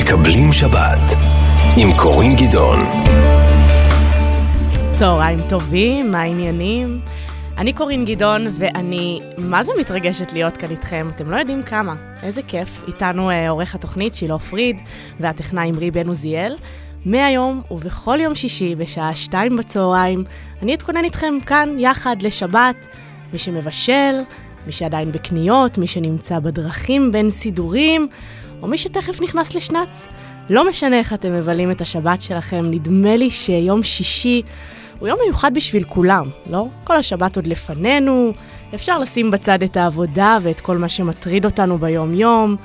מקבלים שבת עם קורין גדעון. צהריים טובים, מה העניינים? אני קורין גדעון, ואני מה זה מתרגשת להיות כאן איתכם, אתם לא יודעים כמה. איזה כיף. איתנו אה, עורך התוכנית שילה פריד, והטכנאי אמרי בן עוזיאל. מהיום ובכל יום שישי בשעה שתיים בצהריים, אני אתכונן איתכם כאן יחד לשבת, מי שמבשל, מי שעדיין בקניות, מי שנמצא בדרכים בין סידורים, או מי שתכף נכנס לשנץ. לא משנה איך אתם מבלים את השבת שלכם, נדמה לי שיום שישי הוא יום מיוחד בשביל כולם, לא? כל השבת עוד לפנינו, אפשר לשים בצד את העבודה ואת כל מה שמטריד אותנו ביום-יום,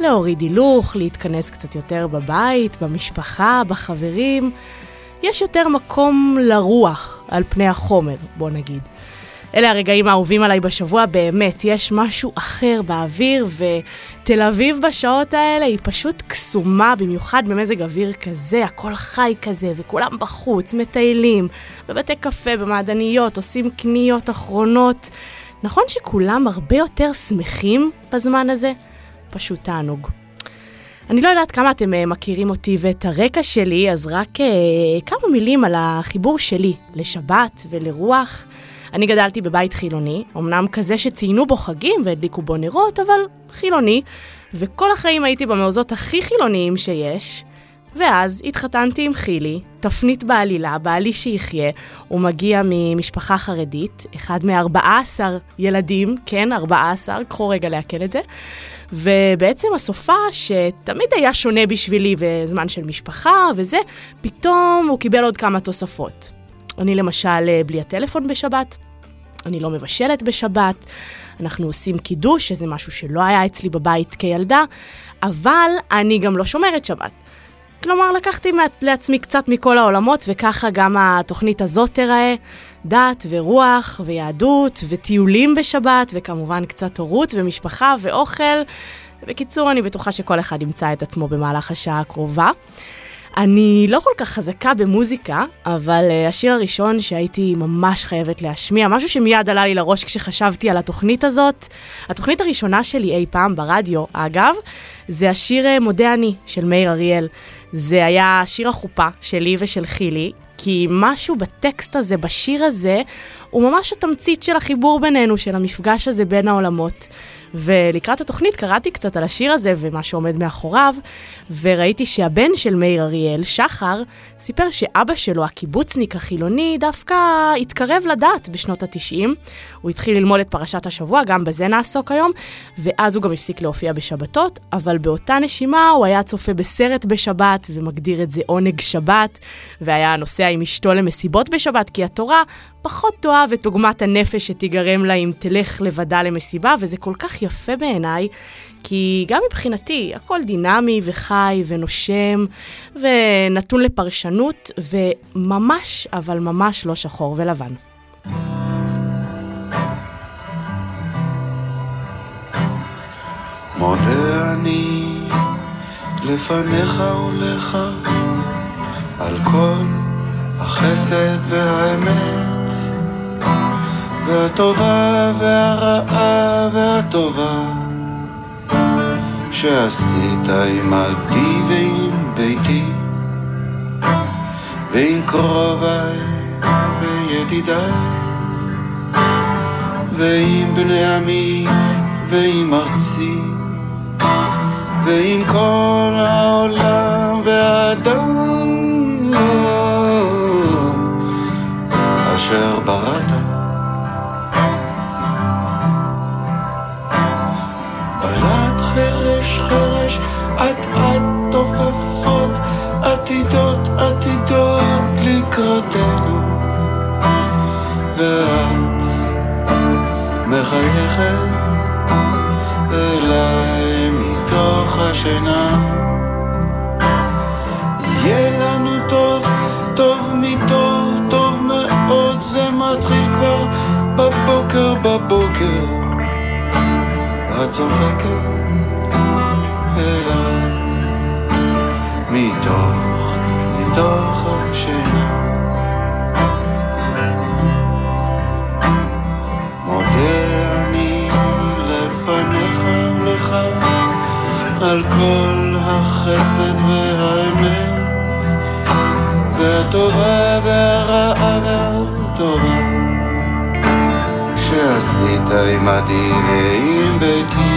להוריד הילוך, להתכנס קצת יותר בבית, במשפחה, בחברים. יש יותר מקום לרוח על פני החומר, בוא נגיד. אלה הרגעים האהובים עליי בשבוע, באמת, יש משהו אחר באוויר, ותל אביב בשעות האלה היא פשוט קסומה, במיוחד במזג אוויר כזה, הכל חי כזה, וכולם בחוץ, מטיילים, בבתי קפה, במעדניות, עושים קניות אחרונות. נכון שכולם הרבה יותר שמחים בזמן הזה? פשוט תענוג. אני לא יודעת כמה אתם אה, מכירים אותי ואת הרקע שלי, אז רק אה, כמה מילים על החיבור שלי לשבת ולרוח. אני גדלתי בבית חילוני, אמנם כזה שציינו בו חגים והדליקו בו נרות, אבל חילוני, וכל החיים הייתי במעוזות הכי חילוניים שיש. ואז התחתנתי עם חילי, תפנית בעלילה, בעלי שיחיה, הוא מגיע ממשפחה חרדית, אחד מארבעה עשר ילדים, כן, ארבעה עשר, קחו רגע לעכל את זה. ובעצם הסופה, שתמיד היה שונה בשבילי, וזמן של משפחה וזה, פתאום הוא קיבל עוד כמה תוספות. אני למשל אה, בלי הטלפון בשבת, אני לא מבשלת בשבת, אנחנו עושים קידוש, שזה משהו שלא היה אצלי בבית כילדה, אבל אני גם לא שומרת שבת. כלומר, לקחתי לעצמי קצת מכל העולמות, וככה גם התוכנית הזאת תיראה. דת ורוח ויהדות וטיולים בשבת, וכמובן קצת הורות ומשפחה ואוכל. בקיצור, אני בטוחה שכל אחד ימצא את עצמו במהלך השעה הקרובה. אני לא כל כך חזקה במוזיקה, אבל uh, השיר הראשון שהייתי ממש חייבת להשמיע, משהו שמיד עלה לי לראש כשחשבתי על התוכנית הזאת, התוכנית הראשונה שלי אי פעם ברדיו, אגב, זה השיר uh, מודה אני של מאיר אריאל. זה היה שיר החופה שלי ושל חילי, כי משהו בטקסט הזה, בשיר הזה, הוא ממש התמצית של החיבור בינינו, של המפגש הזה בין העולמות. ולקראת התוכנית קראתי קצת על השיר הזה ומה שעומד מאחוריו, וראיתי שהבן של מאיר אריאל, שחר, סיפר שאבא שלו, הקיבוצניק החילוני, דווקא התקרב לדת בשנות התשעים. הוא התחיל ללמוד את פרשת השבוע, גם בזה נעסוק היום, ואז הוא גם הפסיק להופיע בשבתות, אבל באותה נשימה הוא היה צופה בסרט בשבת ומגדיר את זה עונג שבת, והיה נוסע עם אשתו למסיבות בשבת, כי התורה פחות תאהב את עוגמת הנפש שתיגרם לה אם תלך לבדה למסיבה, וזה כל כך יפה בעיניי, כי גם מבחינתי הכל דינמי וחי ונושם ונתון לפרשנות, וממש, אבל ממש לא שחור ולבן. מודה אני לפניך ולך על כל החסד והאמת והטובה והרעה והטובה שעשית עם עבדי ועם ביתי ועם קרוביי וידידיי ועם בני עמי ועם ארצי ועם כל העולם והאדם לקראתנו ואת מחייכת אליי מתוך השינה. יהיה לנו טוב, טוב מטוב, טוב מאוד זה מתחיל כבר בבוקר בבוקר. את צוחקת אליי מתוך כל החסד והאמת, והטובה והרעה והטובה, שעשית עמדי ועם ביתי.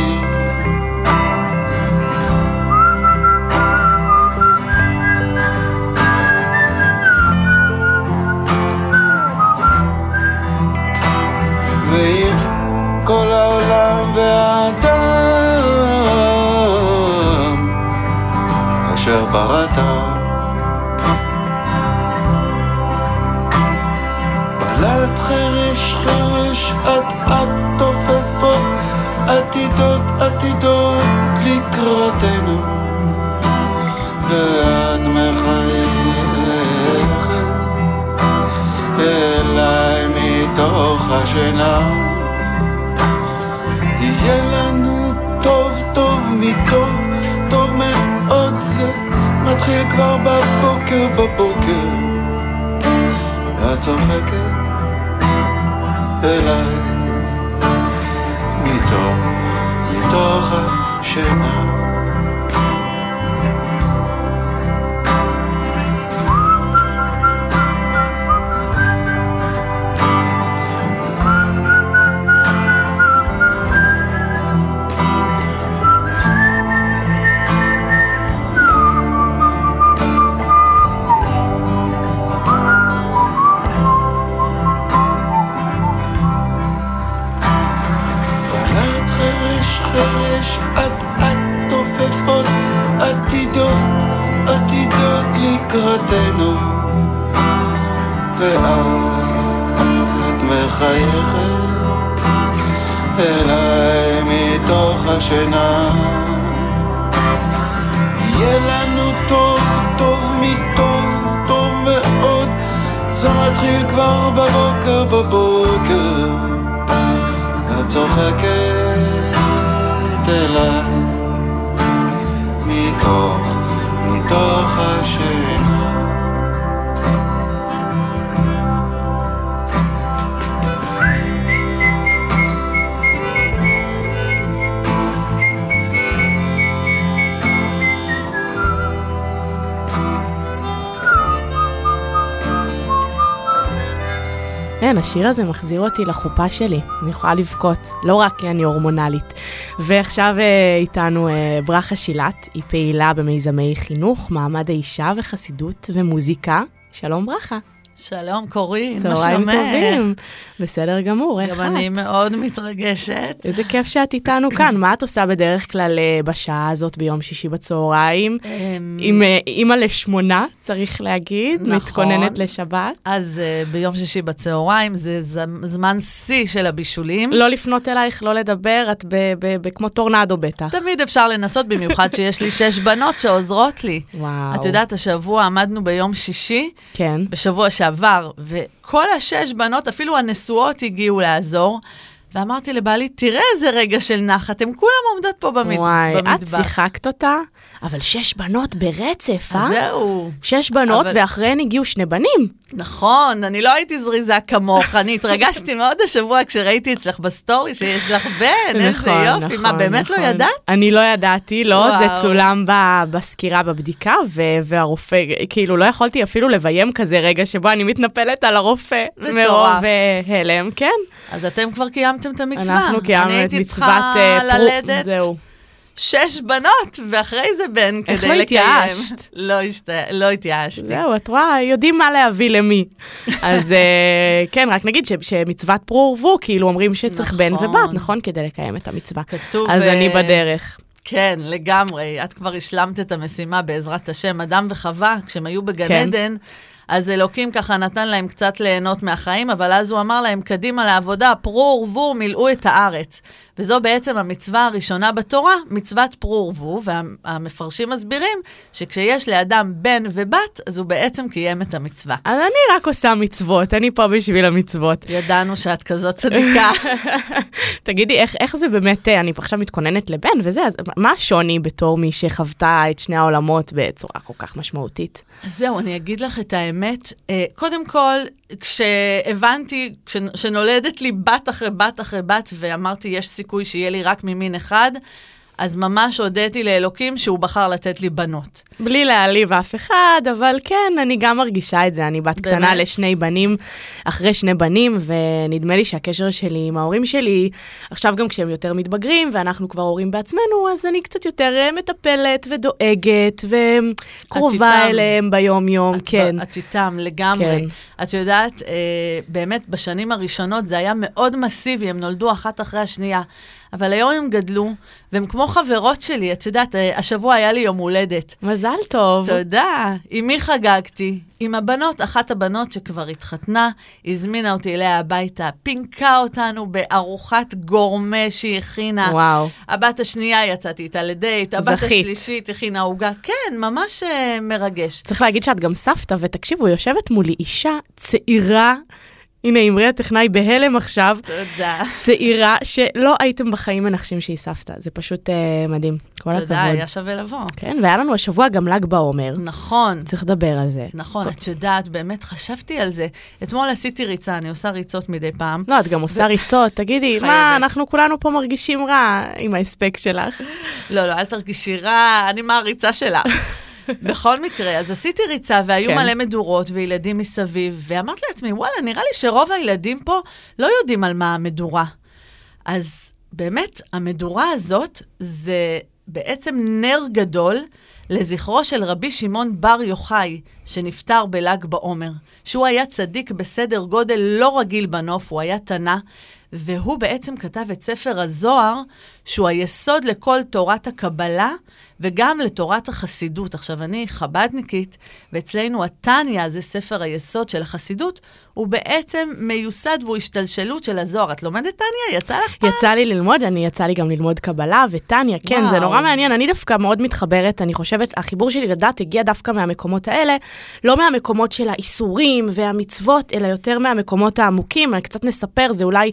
מתחיל כבר בבוקר בבוקר. את צוחקת אליי מתוך מתוך השינה זה מתחיל כבר בבוקר בבוקר השיר הזה מחזיר אותי לחופה שלי, אני יכולה לבכות, לא רק כי אני הורמונלית. ועכשיו אה, איתנו אה, ברכה שילת, היא פעילה במיזמי חינוך, מעמד האישה וחסידות ומוזיקה. שלום ברכה. שלום, קורין, מה צהריים שלומך? טובים. בסדר גמור, איך את? גם אני מאוד מתרגשת. איזה כיף שאת איתנו כאן. מה את עושה בדרך כלל אה, בשעה הזאת ביום שישי בצהריים? אמ, עם אה, אימא לשמונה, צריך להגיד, נכון. מתכוננת לשבת. אז אה, ביום שישי בצהריים זה זמן שיא של הבישולים. לא לפנות אלייך, לא לדבר, את כמו טורנדו בטח. תמיד אפשר לנסות, במיוחד שיש לי שש בנות שעוזרות לי. וואו. את יודעת, השבוע עמדנו ביום שישי, כן. בשבוע שעבר, וכל השש בנות, אפילו הנשואות, הגיעו לעזור. ואמרתי לבעלי, תראה איזה רגע של נחת, הן כולם עומדות פה במט... וואי, את במטבח. שיחקת אותה, אבל שש בנות ברצף, אה? זהו. שש בנות, אבל- ואחריהן הגיעו שני בנים. נכון, אני לא הייתי זריזה כמוך, אני התרגשתי מאוד השבוע כשראיתי אצלך בסטורי שיש לך בן, איזה יופי, מה, באמת לא ידעת? אני לא ידעתי, לא, זה. צולם בסקירה בבדיקה, והרופא, כאילו, לא יכולתי אפילו לביים כזה רגע שבו אני מתנפלת על הרופא. מרוב אה, הלם, כן. אז אתם כבר קיימתם את המצווה. אנחנו קיימנו אני את הייתי מצוות צריכה אה, ללדת. שש בנות, ואחרי זה בן איך כדי לא לקיים. התייאשת? לא השת- לא התייאשתי. זהו, את רואה, יודעים מה להביא למי. אז אה, כן, רק נגיד ש- שמצוות פרו ורבו, כאילו אומרים שצריך בן נכון. ובת, נכון? כדי לקיים את המצווה. כתוב... אז אני אה, בדרך. כן, לגמרי. את כבר השלמת את המשימה בעזרת השם. אדם וחווה, כשהם היו בגן כן. עדן, אז אלוקים ככה נתן להם קצת ליהנות מהחיים, אבל אז הוא אמר להם, קדימה לעבודה, פרו ורבו, מילאו את הארץ. וזו בעצם המצווה הראשונה בתורה, מצוות פרו ורבו, והמפרשים מסבירים שכשיש לאדם בן ובת, אז הוא בעצם קיים את המצווה. אז אני רק עושה מצוות, אני פה בשביל המצוות. ידענו שאת כזאת צדיקה. תגידי, איך, איך זה באמת, אה, אני עכשיו מתכוננת לבן וזה, אז מה השוני בתור מי שחוותה את שני העולמות בצורה כל כך משמעותית? אז זהו, אני אגיד לך את האמת. אה, קודם כל, כשהבנתי, כשנולדת לי בת אחרי בת אחרי בת, ואמרתי, יש סיכוי שיהיה לי רק ממין אחד, אז ממש הודיתי לאלוקים שהוא בחר לתת לי בנות. בלי להעליב אף אחד, אבל כן, אני גם מרגישה את זה. אני בת קטנה באמת? לשני בנים, אחרי שני בנים, ונדמה לי שהקשר שלי עם ההורים שלי, עכשיו גם כשהם יותר מתבגרים, ואנחנו כבר הורים בעצמנו, אז אני קצת יותר אה, מטפלת ודואגת, וקרובה איתם. אליהם ביום-יום, את כן. את איתם לגמרי. כן. את יודעת, אה, באמת, בשנים הראשונות זה היה מאוד מסיבי, הם נולדו אחת אחרי השנייה. אבל היום הם גדלו, והם כמו חברות שלי, את יודעת, אה, השבוע היה לי יום הולדת. מזל טוב. תודה. עם מי חגגתי? עם הבנות, אחת הבנות שכבר התחתנה, הזמינה אותי אליה הביתה, פינקה אותנו בארוחת גורמה שהיא הכינה. וואו. הבת השנייה יצאתי איתה לדייט, הבת זכית. השלישית הכינה עוגה. כן, ממש uh, מרגש. צריך להגיד שאת גם סבתא, ותקשיבו, יושבת מולי אישה צעירה, הנה, אמרי הטכנאי בהלם עכשיו, תודה. צעירה שלא הייתם בחיים מנחשים שהיא סבתא. זה פשוט אה, מדהים. כל הכבוד. תודה, היה שווה לבוא. כן, והיה לנו השבוע גם ל"ג בעומר. נכון. צריך לדבר על זה. נכון, את יודעת, באמת חשבתי על זה. אתמול עשיתי ריצה, אני עושה ריצות מדי פעם. לא, את גם עושה ריצות, תגידי, מה, חייבת. אנחנו כולנו פה מרגישים רע עם ההספק שלך. לא, לא, אל תרגישי רע, אני מהריצה שלה. בכל מקרה, אז עשיתי ריצה והיו כן. מלא מדורות וילדים מסביב, ואמרתי לעצמי, וואלה, נראה לי שרוב הילדים פה לא יודעים על מה המדורה. אז באמת, המדורה הזאת זה בעצם נר גדול לזכרו של רבי שמעון בר יוחאי, שנפטר בל"ג בעומר, שהוא היה צדיק בסדר גודל לא רגיל בנוף, הוא היה תנא, והוא בעצם כתב את ספר הזוהר, שהוא היסוד לכל תורת הקבלה וגם לתורת החסידות. עכשיו, אני חבדניקית, ואצלנו התניא, זה ספר היסוד של החסידות, הוא בעצם מיוסד והוא השתלשלות של הזוהר. את לומדת תניא? יצא לך פעם? יצא לי ללמוד, אני יצא לי גם ללמוד קבלה וטניה, כן, זה וואו. נורא מעניין, אני דווקא מאוד מתחברת, אני חושבת, החיבור שלי לדת הגיע דווקא מהמקומות האלה, לא מהמקומות של האיסורים והמצוות, אלא יותר מהמקומות העמוקים, קצת נספר, זה אולי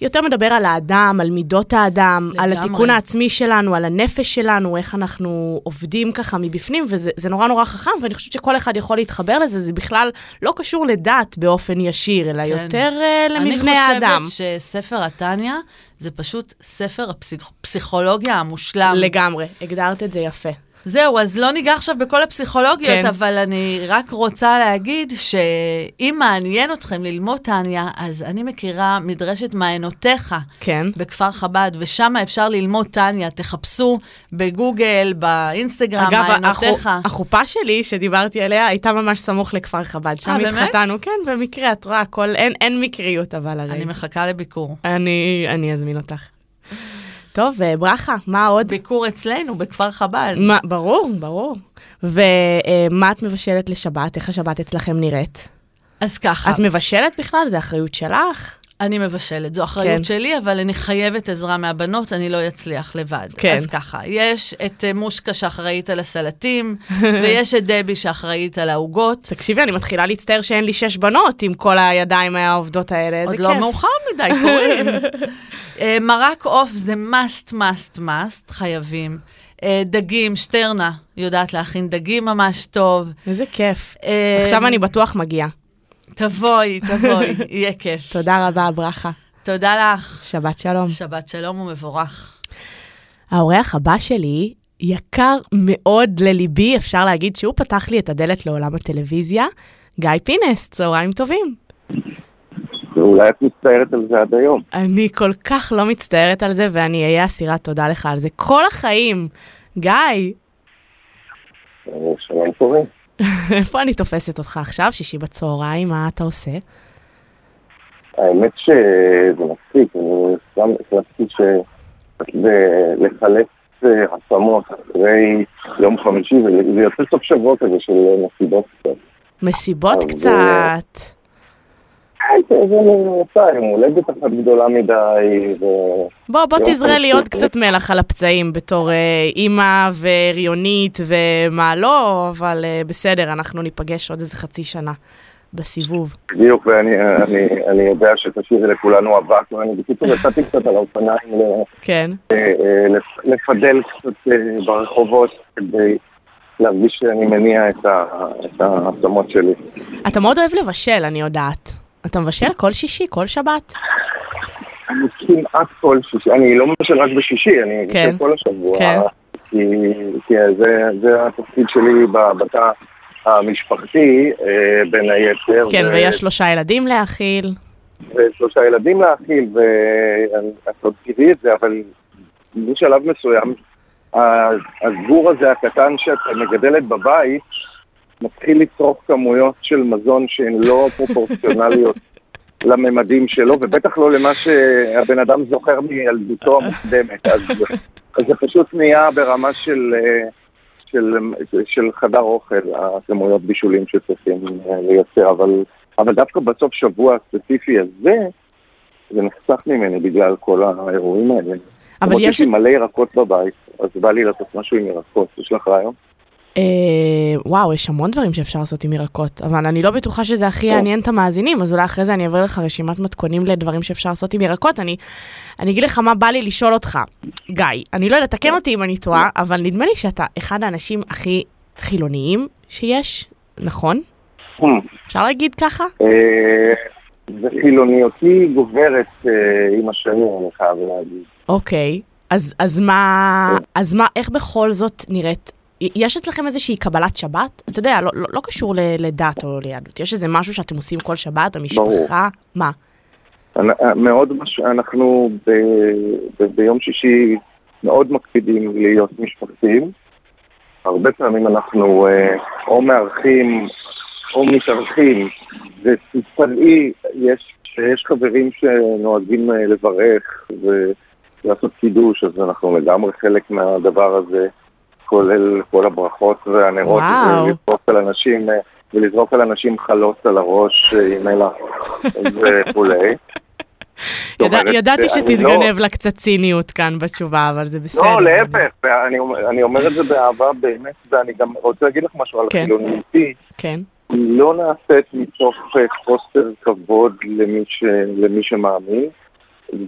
יותר מדבר על האדם, על מידות האדם, על לגמרי. התיקון העצמי שלנו, על הנפש שלנו, איך אנחנו עובדים ככה מבפנים, וזה זה נורא נורא חכם, ואני חושבת שכל אחד יכול להתחבר לזה, זה בכלל לא קשור לדת באופן ישיר, אלא כן. יותר אה, למבנה האדם. אני חושבת שספר התניא זה פשוט ספר הפסיכולוגיה המושלם. לגמרי, הגדרת את זה יפה. זהו, אז לא ניגע עכשיו בכל הפסיכולוגיות, כן. אבל אני רק רוצה להגיד שאם מעניין אתכם ללמוד טניה, אז אני מכירה מדרשת מעיינותיך כן. בכפר חב"ד, ושם אפשר ללמוד טניה. תחפשו בגוגל, באינסטגרם, אגב, מעיינותיך. החו- החופה שלי שדיברתי עליה הייתה ממש סמוך לכפר חב"ד. שם אה, באמת? התחתנו, כן, במקרה, את רואה, הכל, אין, אין מקריות אבל הרי. אני מחכה לביקור. אני, אני אזמין אותך. טוב, אה, ברכה, מה עוד? ביקור אצלנו, בכפר חב"ד. מה, ברור, ברור. ומה את מבשלת לשבת? איך השבת אצלכם נראית? אז ככה, את מבשלת בכלל? זה אחריות שלך? אני מבשלת, זו אחריות כן. שלי, אבל אני חייבת עזרה מהבנות, אני לא אצליח לבד. כן. אז ככה, יש את אה, מושקה שאחראית על הסלטים, ויש את דבי שאחראית על העוגות. תקשיבי, אני מתחילה להצטער שאין לי שש בנות עם כל הידיים העובדות האלה, איזה עוד כיף. לא מאוחר מדי, קוראים. אה, מרק עוף זה must, must, must, חייבים. אה, דגים, שטרנה יודעת להכין דגים ממש טוב. איזה כיף. עכשיו אני בטוח מגיעה. תבואי, תבואי, יהיה כיף. תודה רבה, ברכה. תודה לך. שבת שלום. שבת שלום ומבורך. האורח הבא שלי יקר מאוד לליבי, אפשר להגיד שהוא פתח לי את הדלת לעולם הטלוויזיה. גיא פינס, צהריים טובים. ואולי את מצטערת על זה עד היום. אני כל כך לא מצטערת על זה, ואני אהיה אסירת תודה לך על זה כל החיים. גיא, שלום קוראים. איפה אני תופסת אותך עכשיו? שישי בצהריים, מה אתה עושה? האמת שזה מצחיק, אני גם החלטתי שצריך ל- לחלץ אה, השמות אחרי יום חמישי, וזה יוצא סוף שבוע כזה של מסיבות קצת. מסיבות קצת. אה, זה זה ממוצע, יום הולדת אחת גדולה מדי, ו... בוא, בוא תזרה לי. עוד קצת מלח על הפצעים בתור אה, אימא והריונית ומה לא, אבל אה, בסדר, אנחנו ניפגש עוד איזה חצי שנה בסיבוב. בדיוק, ואני אני, אני יודע שתשאירי לכולנו אבק, ואני בקיצור יצאתי קצת על האופניים כן. אה, לפ- לפדל קצת ברחובות כדי להרגיש שאני מניע את העצמות שלי. אתה מאוד אוהב לבשל, אני יודעת. אתה מבשל כל שישי, כל שבת? אני כמעט כל שישי, אני לא מבשל רק בשישי, אני כן. מבשל כל השבוע, כן. כי, כי זה, זה התפקיד שלי בתא המשפחתי, אה, בין היתר. כן, ו- ויש שלושה ילדים להאכיל. ושלושה ילדים להאכיל, ואת עוד תראי את זה, אבל בשלב מסוים, הגור הזה הקטן שאת מגדלת בבית, מתחיל לצרוך כמויות של מזון שהן לא פרופורציונליות לממדים שלו, ובטח לא למה שהבן אדם זוכר מילדותו המוקדמת. אז, אז זה פשוט נהיה ברמה של, אה, של, של חדר אוכל, הכמויות בישולים שצריכים אה, לייצר, אבל, אבל דווקא בסוף שבוע הספציפי הזה, זה נחסך ממני בגלל כל האירועים האלה. אבל יש... שיש לי מלא ירקות בבית, אז בא לי לעשות משהו עם ירקות. יש לך רעיון? אה, וואו, יש המון דברים שאפשר לעשות עם ירקות, אבל אני לא בטוחה שזה הכי. יעניין את המאזינים, אז אולי אחרי זה אני אעביר לך רשימת מתכונים לדברים שאפשר לעשות עם ירקות. אני, אני אגיד לך מה בא לי לשאול אותך, גיא, אני לא יודעת, תקן אותי אם אני טועה, אבל נדמה לי שאתה אחד האנשים הכי חילוניים שיש, נכון? Hmm. אפשר להגיד ככה? אה, וחילוניותי גוברת אה, עם השנים, אני חייב להגיד. אוקיי, אז, אז מה, אז מה, איך בכל זאת נראית, יש אצלכם איזושהי קבלת שבת? אתה יודע, לא, לא, לא קשור ל- לדת או ליהדות, יש איזה משהו שאתם עושים כל שבת, המשפחה? מה? אנ- מאוד, מש... אנחנו ב... ב... ביום שישי מאוד מקפידים להיות משפחתיים. הרבה פעמים אנחנו אה, או מארחים או מתארחים, ותתפלאי, יש, יש חברים שנוהגים אה, לברך ולעשות קידוש, אז אנחנו לגמרי חלק מהדבר הזה, כולל כל הברכות והנרות. ולזרוק על אנשים, אה, ולזרוק על אנשים חלות על הראש אה, עם מלח וכולי. זאת ידע, ידעתי אני שתתגנב לה קצת ציניות כאן בתשובה, אבל זה בסדר. לא, להפך, אומר- אני אומר את זה באהבה באמת, ואני גם רוצה להגיד לך משהו על כן. חילוניותי. כן, לא נעשית מתוך אה, חוסר כבוד למי, ש... למי שמאמין,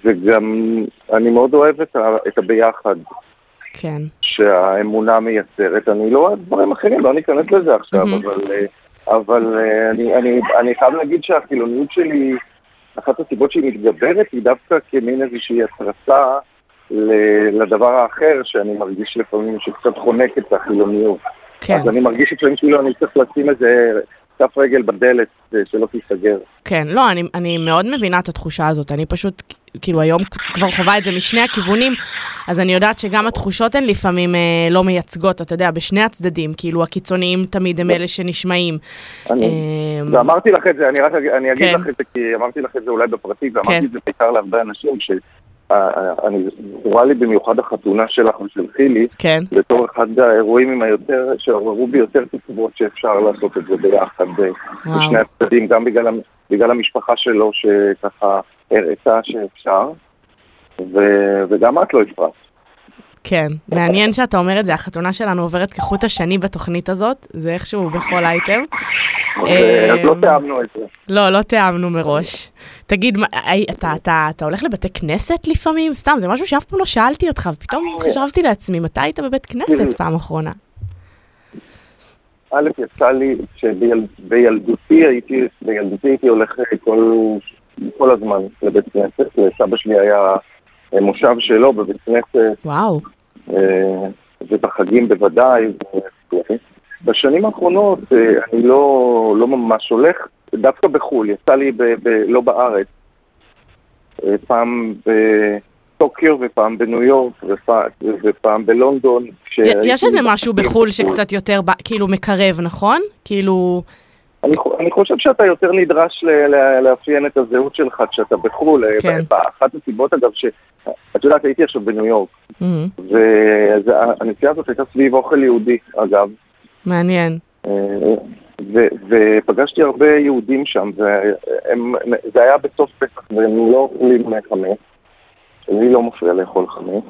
וגם אני מאוד אוהב. את הביחד כן. שהאמונה מייצרת. אני לא אוהב דברים אחרים, לא ניכנס לזה עכשיו, מהמם. אבל, אה, אבל אה, אני, אני, אני חייב להגיד שהחילוניות שלי, אחת הסיבות שהיא מתגברת היא דווקא כמין איזושהי התרסה לדבר האחר, שאני מרגיש לפעמים שקצת חונק את החילוניות. כן, אז אני מרגיש לפעמים כאילו אני צריך לשים איזה כף רגל בדלת אה, שלא תיסגר. כן. לא, אני, אני מאוד מבינה את התחושה הזאת. אני פשוט, כאילו, היום כבר חווה את זה משני הכיוונים, אז אני יודעת שגם התחושות הן לפעמים אה, לא מייצגות, אתה יודע, בשני הצדדים. כאילו, הקיצוניים תמיד הם אלה שנשמעים. אני, אה, ואמרתי לך את זה, אני רק אני אגיד כן. לך את זה, כי אמרתי לך את זה אולי בפרטי, ואמרתי כן. את זה בעיקר להרבה אנשים, שאני זכורה לי במיוחד החתונה שלך ושל חילי, כן, בתור אחד האירועים עם היותר, שעוררו בי יותר תקוות שאפשר לעשות את זה ביחד אה. בשני הצדדים, גם בגלל, בגלל המשפחה שלו שככה הראתה שאפשר, ו, וגם את לא הפרעת. כן. מעניין שאתה אומר את זה, החתונה שלנו עוברת כחוט השני בתוכנית הזאת, זה איכשהו בכל אייטם. אז, אה, לא אה, תיאמנו את זה. לא, לא תיאמנו מראש. תגיד, אי, אתה, הולך לבתי כנסת לפעמים? סתם, זה משהו שאף פעם לא שאלתי אותך, ופתאום חשבתי לעצמי, מתי היית בבית כנסת תראי. פעם אחרונה? א', יצא לי שבילדותי הייתי, בילדותי הייתי הולך כל, כל הזמן לבית כנסת. סבא שלי היה מושב שלו בבית כנסת, וואו, אה, ובחגים בוודאי. בשנים האחרונות אה, אני לא, לא ממש הולך, דווקא בחו"ל, יצא לי ב, ב, לא בארץ, אה, פעם בטוקיו ופעם בניו יורק ופעם, ופעם בלונדון. יש איזה משהו בחו"ל שקצת יותר, כאילו, מקרב, נכון? כאילו, אני, אני חושב שאתה יותר נדרש ל, ל, לאפיין את הזהות שלך כשאתה בחו"ל. כן. אחת הסיבות, אגב, ש... את יודעת, הייתי עכשיו בניו יורק, אמ, והנסיעה הזאת הייתה סביב אוכל יהודי, אגב. מעניין. אה, ו- ופגשתי הרבה יהודים שם, והם, זה היה בסוף פסח, והם לא אוכלים חמץ. לי לא מפריע לאכול חמץ,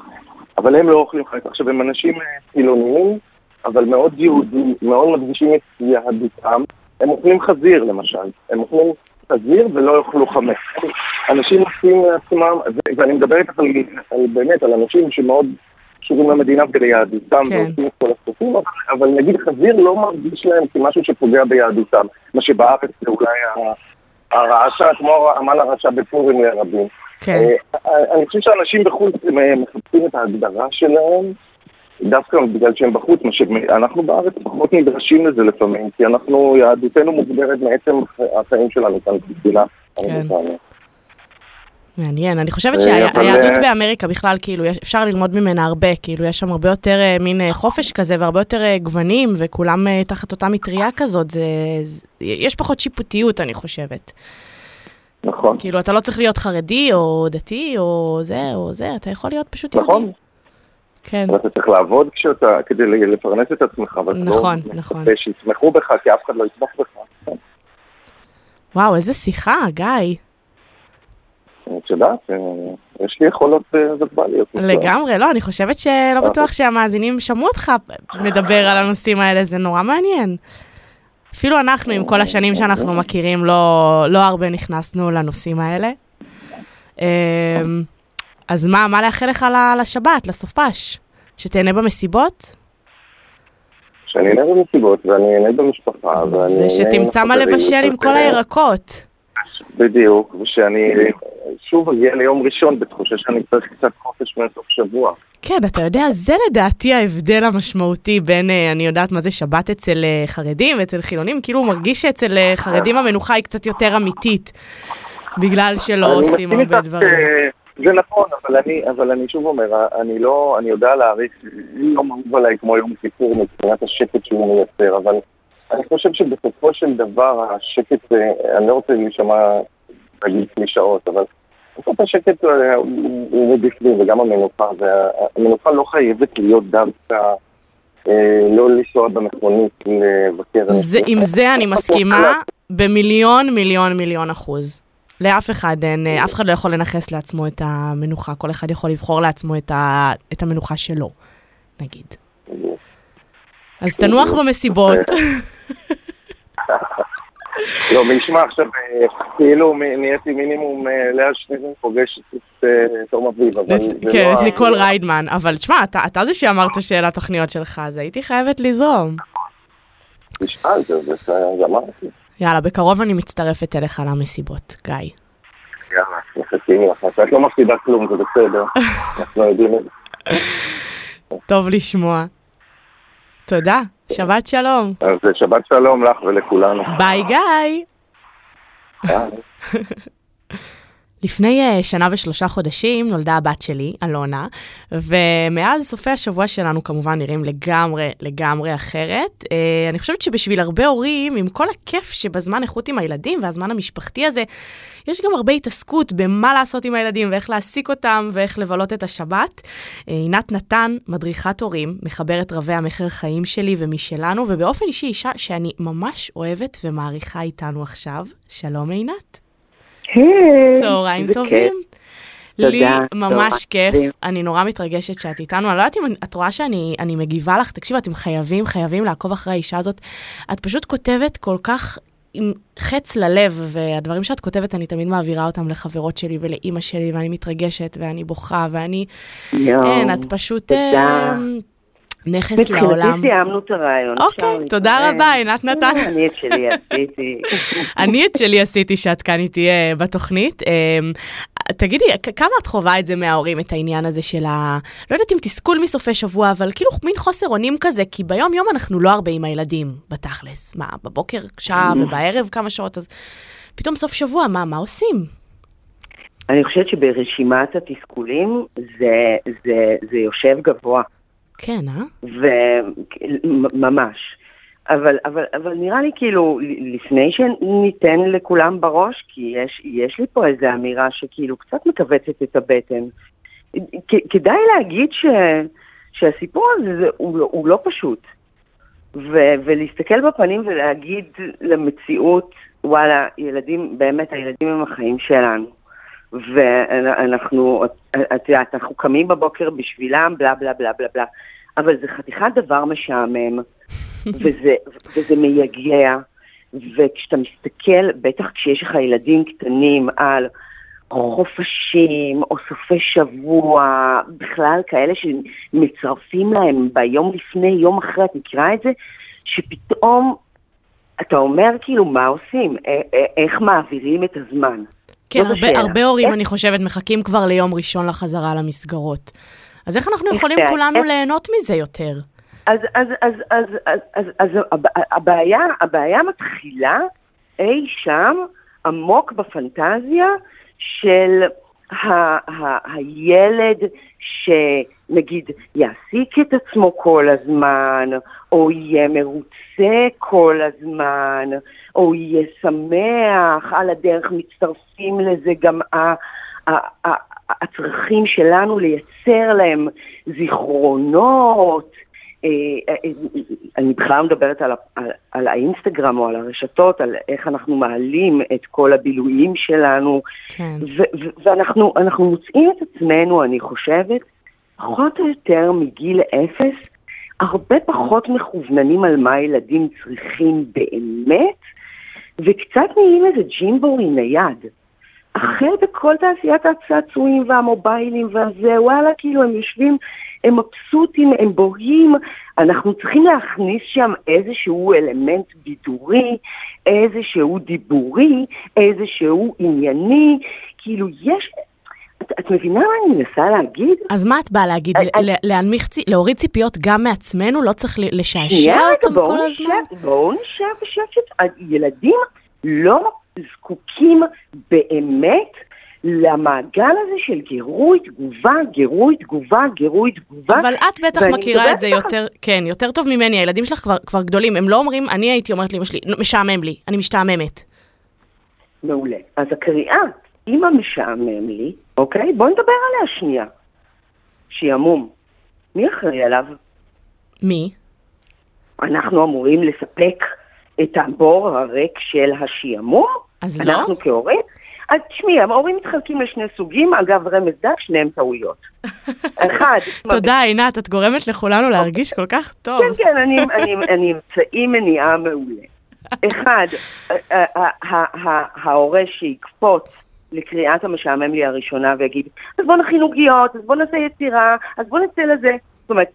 אבל הם לא אוכלים חמץ. עכשיו, הם אנשים אה, חילוניים, אבל מאוד יהודים, מאוד מדגישים את יהדותם. הם אוכלים חזיר, למשל. הם אוכלים חזיר ולא יאכלו חמץ. אנשים עושים לעצמם, ואני מדבר איתך על, על באמת, על אנשים שמאוד קשורים למדינה וליהדותם, כן. ועושים את כל הסופים, אבל, אבל נגיד חזיר לא מרגיש להם כמשהו שפוגע ביהדותם. מה שבארץ זה אולי הרעשה, כמו עמל הרשע בפורים לרבים. כן. אה, אני חושב שאנשים בחוץ הם, אה, מחפשים את ההגדרה שלהם, דווקא בגלל שהם בחוץ, מה שאנחנו בארץ פחות נדרשים לזה לפעמים, כי אנחנו, יהדותנו מוגדרת מעצם החיים שלנו כאן במדינה. כן. מעניין, אני חושבת אה, שהיהדות אה, באמריקה בכלל, כאילו, אפשר ללמוד ממנה הרבה, כאילו, יש שם הרבה יותר אה, מין חופש כזה והרבה יותר גוונים, וכולם תחת אותה מטריה כזאת, זה, זה, יש פחות שיפוטיות, אני חושבת. נכון, כאילו, אתה לא צריך להיות חרדי או דתי או זה או זה, אתה יכול להיות פשוט יהודי. נכון. כן, ואתה צריך לעבוד כשאתה, כדי לפרנס את עצמך, אבל אתה נכון, לא נכון. מצפה שיתמכו בך, כי אף אחד לא יתמוך בך. כן. וואו, איזה שיחה, גיא. את יודעת, אה, יש לי יכולות אה, ורבליות. לגמרי, לא, אני חושבת שלא בטוח שהמאזינים שמעו אותך מדבר על הנושאים האלה, זה נורא מעניין. אפילו אנחנו, עם כל השנים שאנחנו מכירים, לא, לא הרבה נכנסנו לנושאים האלה. אז מה, מה לאחל לך לשבת, לסופש? שתהנה במסיבות? שאני אהנה במסיבות, ואני אהנה במשפחה, ואני... ושתמצא מה לבשל עם כל הירקות. בדיוק, ושאני שוב אגיע ליום ראשון בתחושה שאני צריך קצת חופש מהסוף שבוע. כן, אתה יודע, זה לדעתי ההבדל המשמעותי בין, אה, אני יודעת מה זה שבת אצל אה, חרדים ואצל חילונים, כאילו הוא מרגיש שאצל אה, חרדים המנוחה היא קצת יותר אמיתית, בגלל שלא עושים הרבה דברים. זה נכון, אבל אני, אבל אני שוב אומר, אני לא, אני יודע להעריך, יום אהוב עליי כמו יום כיפור מבחינת השקט שהוא מייצר, אבל אני חושב שבסופו של דבר השקט, אה, אני לא רוצה להישמע, להגיד קלישאות, אבל בסוף השקט אה, הוא הוא בפנים, וגם המנוחה, והמנוחה לא חייבת להיות דווקא, אה, לא לנסוע במכונית לבקר. עם זה אני מסכימה במיליון מיליון מיליון אחוז. לאף אחד אין, אה, אף אחד לא יכול לנכס לעצמו את המנוחה, כל אחד יכול לבחור לעצמו את, ה, את המנוחה שלו, נגיד. אז תנוח במסיבות. לא, מי ישמע עכשיו, אה, כאילו נהייתי מינימום אה, לאה שניזם פוגשת את אה, תום אביב, אבל זה כן, לא את ה- ניקול ריידמן, אבל תשמע, אתה, זה שאמרת שאלה התוכניות שלך, אז הייתי חייבת לזרום. זה זה- זה אמרתי. יאללה, בקרוב אני מצטרפת אליך למסיבות, גיא. יאללה, מחכים לך. את לא מפסידה כלום, זה בסדר. אנחנו יודעים את זה. טוב לשמוע. תודה, שבת שלום. אז אה, שבת שלום לך ולכולנו. ביי גיא. ביי. לפני אה, שנה ושלושה חודשים נולדה הבת שלי, אלונה, ומאז סופי השבוע שלנו כמובן נראים לגמרי, לגמרי אחרת. אה, אני חושבת שבשביל הרבה הורים, עם כל הכיף שבזמן איכות עם הילדים והזמן המשפחתי הזה, יש גם הרבה התעסקות במה לעשות עם הילדים ואיך להעסיק אותם ואיך לבלות את השבת. אה, עינת נתן, מדריכת הורים, מחברת רבי המכר חיים שלי ומשלנו, ובאופן אישי אישה שאני ממש אוהבת ומעריכה איתנו עכשיו. שלום עינת. היי, צהריים טובים. תודה, לי ממש כיף. אני נורא מתרגשת שאת איתנו. אני לא יודעת אם את רואה שאני אני מגיבה לך, תקשיבו, אתם חייבים, חייבים לעקוב אחרי האישה הזאת. את פשוט כותבת כל כך עם חץ ללב, והדברים שאת כותבת, אני תמיד מעבירה אותם לחברות שלי ולאימא שלי, ואני מתרגשת, ואני בוכה, ואני... יואו, אין, את פשוט תודה. נכס לעולם. מבחינתי סיימנו את הרעיון. אוקיי, תודה. רבה, עינת נתן. אה, אני את שלי עשיתי. אני את שלי עשיתי שאת כאן איתי אה, בתוכנית. אה, תגידי, כמה את חווה את זה מההורים, את העניין הזה של ה... לא יודעת אם תסכול מסופי שבוע, אבל כאילו מין חוסר אונים כזה, כי ביום יום אנחנו לא הרבה עם הילדים, בתכלס. מה, בבוקר שעה ובערב כמה שעות, אז פתאום סוף שבוע, מה, מה עושים? אני חושבת שברשימת התסכולים זה, זה, זה יושב גבוה, כן, אה? וממש. אבל, אבל, אבל נראה לי כאילו, לפני שניתן לכולם בראש, כי יש, יש לי פה איזו אמירה שכאילו קצת מכווצת את הבטן. כדאי להגיד ש, שהסיפור הזה זה, הוא, לא, הוא לא פשוט. ו, ולהסתכל בפנים ולהגיד למציאות, וואלה, ילדים, באמת, הילדים הם החיים שלנו. ואנחנו, את- יודעת, אנחנו קמים בבוקר בשבילם, בלה בלה בלה בלה בלה. אבל זה חתיכת דבר משעמם, וזה, וזה מייגע, וכשאתה מסתכל, בטח כשיש לך ילדים קטנים על חופשים או סופי שבוע, בכלל כאלה שמצרפים להם ביום לפני, יום אחרי, את מכירה את זה? שפתאום אתה אומר כאילו, מה עושים? איך מעבירים את הזמן? כן, זאת הרבה. הרבה הורים, איך- אני חושבת, מחכים כבר ליום ראשון לחזרה למסגרות. אז איך אנחנו איך יכולים זה- כולנו איך- ליהנות מזה יותר? אז, אז, אז, אז, אז, אז, אז הב- הבעיה, הבעיה מתחילה אי שם עמוק בפנטזיה של ה, ה, הילד שנגיד יעסיק את עצמו כל הזמן, או יהיה מרוצה כל הזמן, או יהיה שמח, על הדרך מצטרפים לזה גם ה, הצרכים שלנו לייצר להם זיכרונות. אה, אה, אה, אני בכלל מדברת על, על, על האינסטגרם או על הרשתות, על איך אנחנו מעלים את כל הבילויים שלנו, כן. ו- ו- ואנחנו אנחנו מוצאים את עצמנו, אני חושבת, פחות או יותר מגיל אפס, הרבה פחות מכווננים על מה ילדים צריכים באמת, וקצת נהיים איזה ג'ימבורי נייד. החל בכל תעשיית הצעצועים והמוביילים והזה, וואלה, כאילו הם יושבים, הם מבסוטים, הם בוהים, אנחנו צריכים להכניס שם איזשהו אלמנט בידורי, איזשהו דיבורי, איזשהו ענייני, כאילו יש... את, את מבינה מה אני מנסה להגיד? אז מה את באה להגיד? אני- ל- להנמיך, צי- להוריד ציפיות גם מעצמנו? לא צריך לשעשע אותם כל הזמן? בואו נשב בשקט. הילדים לא זקוקים באמת למעגל הזה של גירוי תגובה, גירוי תגובה, גירוי תגובה. אבל את בטח מכירה את זה איתך- יותר, כן, יותר טוב ממני, הילדים שלך כבר, כבר גדולים, הם לא אומרים, אני הייתי אומרת לאמא שלי, "נו, משעמם לי, אני משתעממת. מעולה. אז הקריאה, אמא משעמם לי, אוקיי? בואי נדבר עליה שנייה. שעמום. מי אחראי עליו? מי? אנחנו אמורים לספק את הבור הריק של השעמום? אז לא? אנחנו כהורים? אז תשמעי, ההורים מתחלקים לשני סוגים, אגב, רמז דק, שניהם טעויות. אחד, תודה, עינת, את גורמת לכולנו להרגיש כל כך טוב. כן, כן, אני, אני, אני אמצעי מניעה מעולה. אחד, ההורה שיקפוץ לקריאת המשעמם לי הראשונה ויגיד, אז בוא נכין עוגיות, אז בוא נעשה יצירה, אז בוא נצא לזה. זאת אומרת,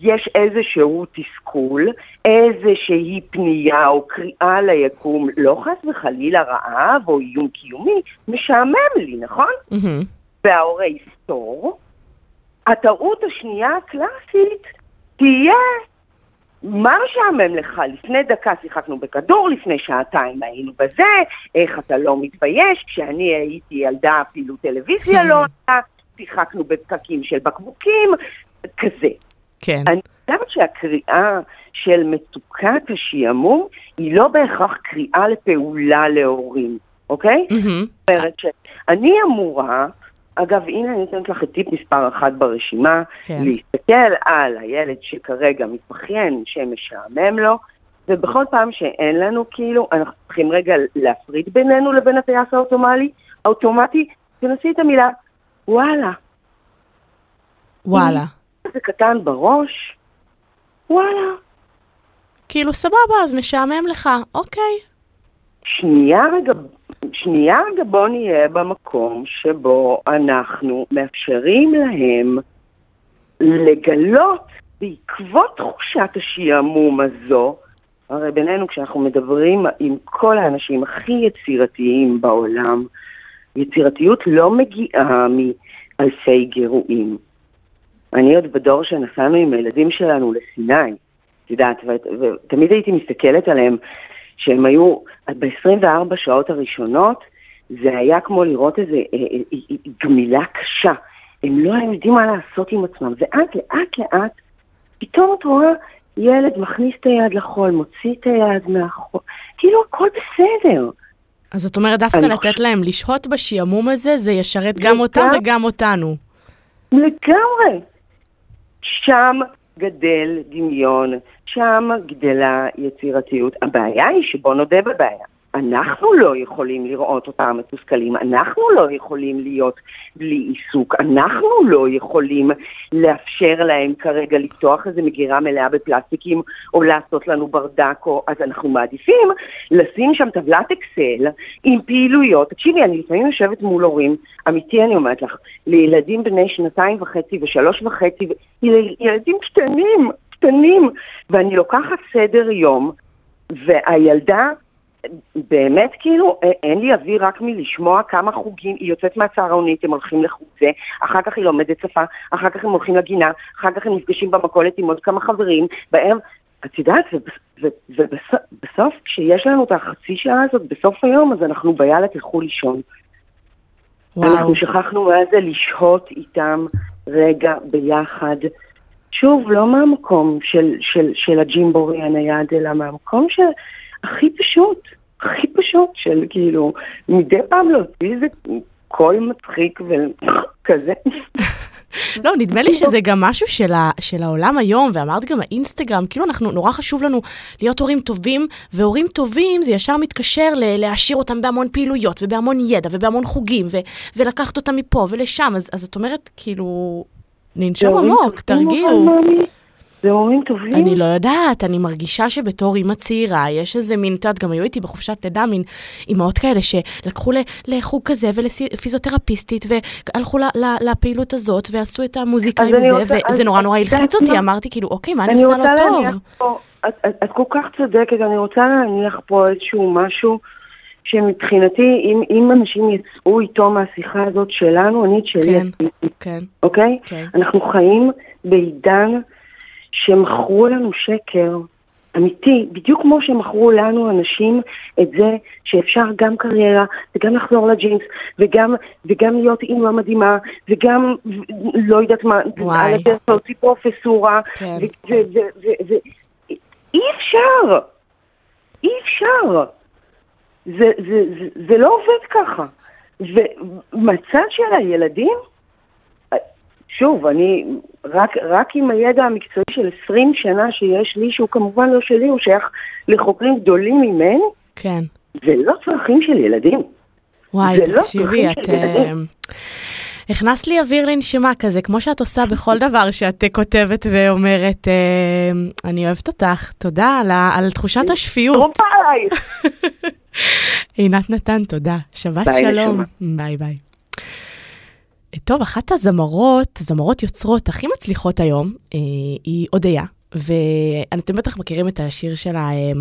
יש איזשהו תסכול, איזושהי פנייה או קריאה ליקום, לא חס וחלילה רעב או איום קיומי, משעמם לי, נכון? מהמם. וההורה יסתור, הטעות השנייה הקלאסית תהיה, מה משעמם לך? לפני דקה שיחקנו בכדור, לפני שעתיים היינו בזה, איך אתה לא מתבייש? כשאני הייתי ילדה אפילו טלוויזיה לא הייתה, שיחקנו בפקקים של בקבוקים, כזה. כן. אני חושבת שהקריאה של מצוקת השעמום היא לא בהכרח קריאה לפעולה להורים, אוקיי? זאת אומרת שאני אמורה, אגב, הנה אני נותנת לך את טיפ מספר אחת ברשימה, כן. להסתכל על הילד שכרגע מתבכיין שמשעמם לו, ובכל פעם שאין לנו, כאילו, אנחנו צריכים רגע להפריד בינינו לבין הטייס האוטומטי, האוטומטי, תנסי את המילה וואלה. וואלה. זה קטן בראש, וואלה. כאילו, סבבה, אז משעמם לך, אוקיי. שנייה רגע, שנייה רגע בוא נהיה במקום שבו אנחנו מאפשרים להם לגלות בעקבות תחושת השעמום הזו, הרי בינינו כשאנחנו מדברים עם כל האנשים הכי יצירתיים בעולם, יצירתיות לא מגיעה מאלפי גירויים. אני עוד בדור שנסענו עם הילדים שלנו לסיני, את יודעת, ותמיד הייתי מסתכלת עליהם שהם היו, ב-24 שעות הראשונות, זה היה כמו לראות איזו אה, אה, אה, גמילה קשה. הם לא היו יודעים מה לעשות עם עצמם, ואז לאט לאט, פתאום את רואה ילד מכניס את היד לחול, מוציא את היד מהחול, כאילו הכל בסדר. אז זאת אומרת, דווקא לתת חושבת- להם לשהות בשעמום הזה, זה ישרת גם וגם- אותם וגם אותנו. לגמרי. שם גדל דמיון, שם גדלה יצירתיות. הבעיה היא שבוא נודה בבעיה. אנחנו לא יכולים לראות אותם מתוסכלים, אנחנו לא יכולים להיות בלי עיסוק, אנחנו לא יכולים לאפשר להם כרגע לפתוח איזו מגירה מלאה בפלסטיקים או לעשות לנו ברדק, או... אז אנחנו מעדיפים לשים שם טבלת אקסל עם פעילויות. תקשיבי, אני לפעמים יושבת מול הורים, אמיתי אני אומרת לך, לילדים בני שנתיים וחצי ושלוש וחצי, ו- יל- ילדים קטנים, קטנים, ואני לוקחת סדר יום, והילדה באמת, כאילו, אין לי אוויר רק מלשמוע כמה חוגים, היא יוצאת מהצהרונית, הם הולכים לחוזה, אחר כך היא לומדת שפה, אחר כך הם הולכים לגינה, אחר כך הם נפגשים במכולת עם עוד כמה חברים, בערב, את יודעת, ובסוף, כשיש לנו את החצי שעה הזאת, בסוף היום, אז אנחנו ביאללה תלכו לישון. וואו. אנחנו שכחנו מה זה לשהות איתם רגע ביחד. שוב, לא מהמקום של, של, של הג'ימבורי הנייד, אלא מהמקום של הכי פשוט, הכי פשוט של כאילו, מדי פעם להוציא איזה קול מצחיק וכזה. לא, נדמה לי שזה גם משהו של, ה, של העולם היום, ואמרת גם האינסטגרם, כאילו אנחנו, נורא חשוב לנו להיות הורים טובים, והורים טובים זה ישר מתקשר ל- להעשיר אותם בהמון פעילויות, ובהמון ידע, ובהמון חוגים, ו, ולקחת אותם מפה ולשם, אז, אז את אומרת, כאילו, ננשום עמוק, תרגיעו. זה הורים טובים. אני לא יודעת, אני מרגישה שבתור אימא צעירה, יש איזה מין, את יודעת, גם היו איתי בחופשת לידה, מין אימהות כאלה שלקחו לחוג כזה ולפיזיותרפיסטית, והלכו ל- ל- לפעילות הזאת, ועשו את המוזיקה עם זה, רוצה- וזה נורא נורא הלחיץ אותי? אמרתי כאילו, אוקיי, מה אני אני עושה לא טוב? פה, את, את, את כל כך צודקת, אני רוצה להניח פה איזשהו משהו שמבחינתי, אם, אם אנשים יצאו איתו מהשיחה הזאת שלנו, אני את שלי כן. עשיתי, כן, אוקיי? כן. אנחנו חיים בעידן שמכרו לנו שקר אמיתי, בדיוק כמו שמכרו לנו אנשים את זה שאפשר גם קריירה וגם לחזור לג'ינס וגם, וגם להיות אימא מדהימה וגם לא יודעת מה, וואי. על הדרך להוציא פרופסורה כן. ו- ו- ו- ו- ו- אי אפשר, אי אפשר. זה, זה, זה, זה לא עובד ככה. ומצד של הילדים, שוב, אני רק, רק עם הידע המקצועי של 20 שנה שיש לי, שהוא כמובן לא שלי, הוא שייך לחוקרים גדולים ממני, כן. זה לא צרכים של ילדים. וואי, לא תקשיבי, צרכים את... אה, הכנסת לי אוויר לנשימה כזה, כמו שאת עושה בכל דבר שאת אה, כותבת ואומרת, אה, אני אוהבת אותך, תודה על, על תחושת השפיות. קרובה עלייך. עינת נתן, תודה. שבת ביי, שלום. נשמה. ביי ביי. טוב, אחת הזמרות, זמרות יוצרות הכי מצליחות היום, אה, היא אודיה, ואתם בטח מכירים את השיר שלה, אה,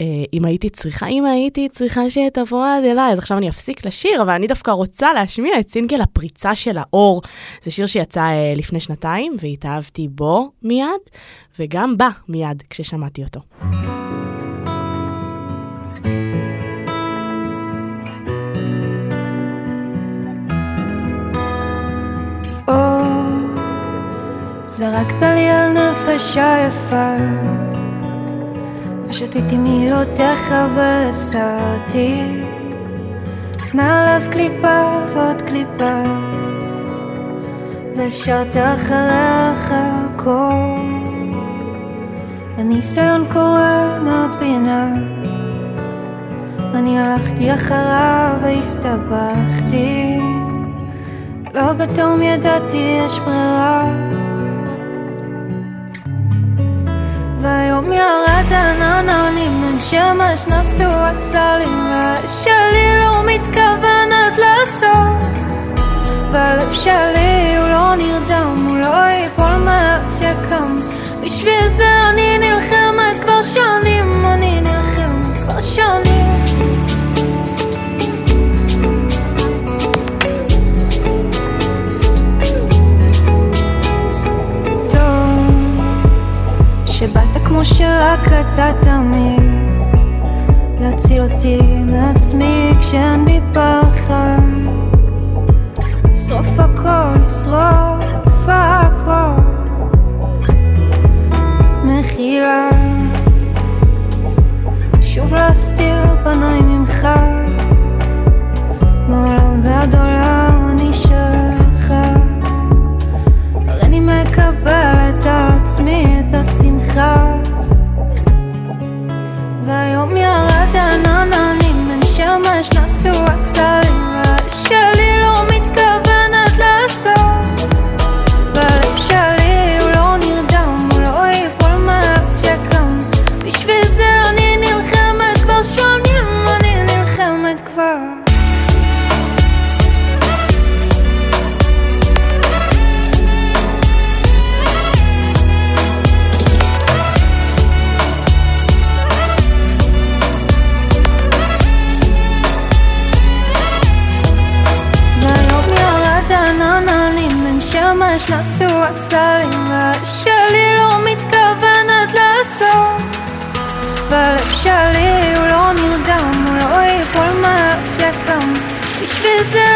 אה, אם הייתי צריכה, אם הייתי צריכה שתבוא עד אליי, אז עכשיו אני אפסיק לשיר, אבל אני דווקא רוצה להשמיע את סינגל הפריצה של האור. זה שיר שיצא אה, לפני שנתיים, והתאהבתי בו מיד, וגם בה מיד כששמעתי אותו. אור, זרקת לי על נפש היפה, ושתיתי מילותיך והסעתי, מהלב קליפה ועוד קליפה, והשארת אחריך קור, הניסיון קורא מהפינה. אני הלכתי אחריו והסתבכתי לא בתום ידעתי יש ברירה. והיום ירד ענן עלים בין שמש נסו הצללים והאש שלי לא מתכוונת לעשות. והלב שלי הוא לא נרדם, הוא לא ייפול מאז שקם. בשביל זה אני נלחמת כבר שנים, אני נלחמת כבר שנים שבאת כמו שרק אתה תמיד. להציל אותי מעצמי כשאין בי פחד. לשרוף הכל, לשרוף הכל. מחילה. שוב להסתיר פניי ממך. מעולם ועד עולם אני שלך. הרי אני מקבלת על עצמי השמחה והיום ירד ענן עננים בין שמש נסו הצללים בשביל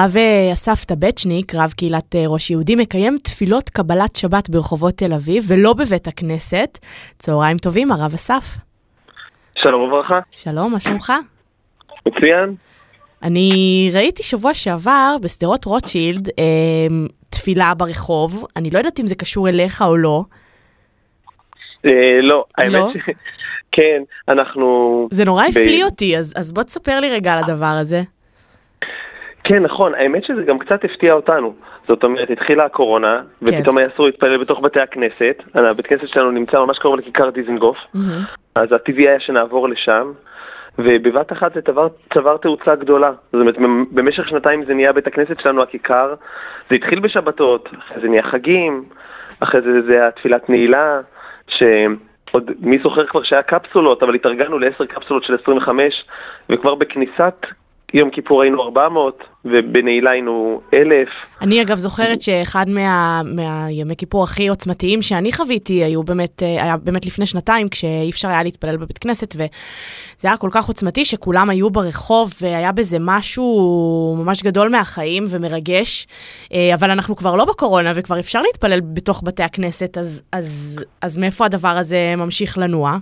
הרב אה, אסף טבצ'ניק, רב קהילת אה, ראש יהודי, מקיים תפילות קבלת שבת ברחובות תל אביב, ולא בבית הכנסת. צהריים טובים, הרב אסף. שלום וברכה, שלום, מה שלומך? מצוין. אני ראיתי שבוע שעבר בשדרות רוטשילד אה, תפילה ברחוב, אני לא יודעת אם זה קשור אליך או לא. אה, לא, האמת לא? ש... כן, אנחנו... זה נורא ב- הפליא אותי, אז, אז בוא תספר לי רגע על הדבר הזה. כן, נכון, האמת שזה גם קצת הפתיע אותנו. זאת אומרת, התחילה הקורונה, ופתאום היה אסור להתפלל בתוך בתי הכנסת. הבית כנסת שלנו נמצא ממש קרוב לכיכר דיזנגוף, מהמם. אז הטבעי היה שנעבור לשם, ובבת אחת זה צבר, צבר תאוצה גדולה. זאת אומרת, במ- במשך שנתיים זה נהיה בית הכנסת שלנו הכיכר, זה התחיל בשבתות, אחרי זה נהיה חגים, אחרי זה זה היה תפילת נעילה, שעוד מי זוכר כבר שהיה קפסולות, אבל התארגנו לעשר קפסולות של 25, וכבר בכניסת יום כיפור היינו 400, ובנעילה היינו 1,000. אני אגב זוכרת שאחד מה, מהימי כיפור הכי עוצמתיים שאני חוויתי היו באמת, אה, היה באמת לפני שנתיים כשאי אפשר היה להתפלל בבית כנסת וזה היה כל כך עוצמתי שכולם היו ברחוב והיה בזה משהו ממש גדול מהחיים ומרגש, אה, אבל אנחנו כבר לא בקורונה וכבר אפשר להתפלל בתוך בתי הכנסת, אז, אז, אז מאיפה הדבר הזה ממשיך לנוע?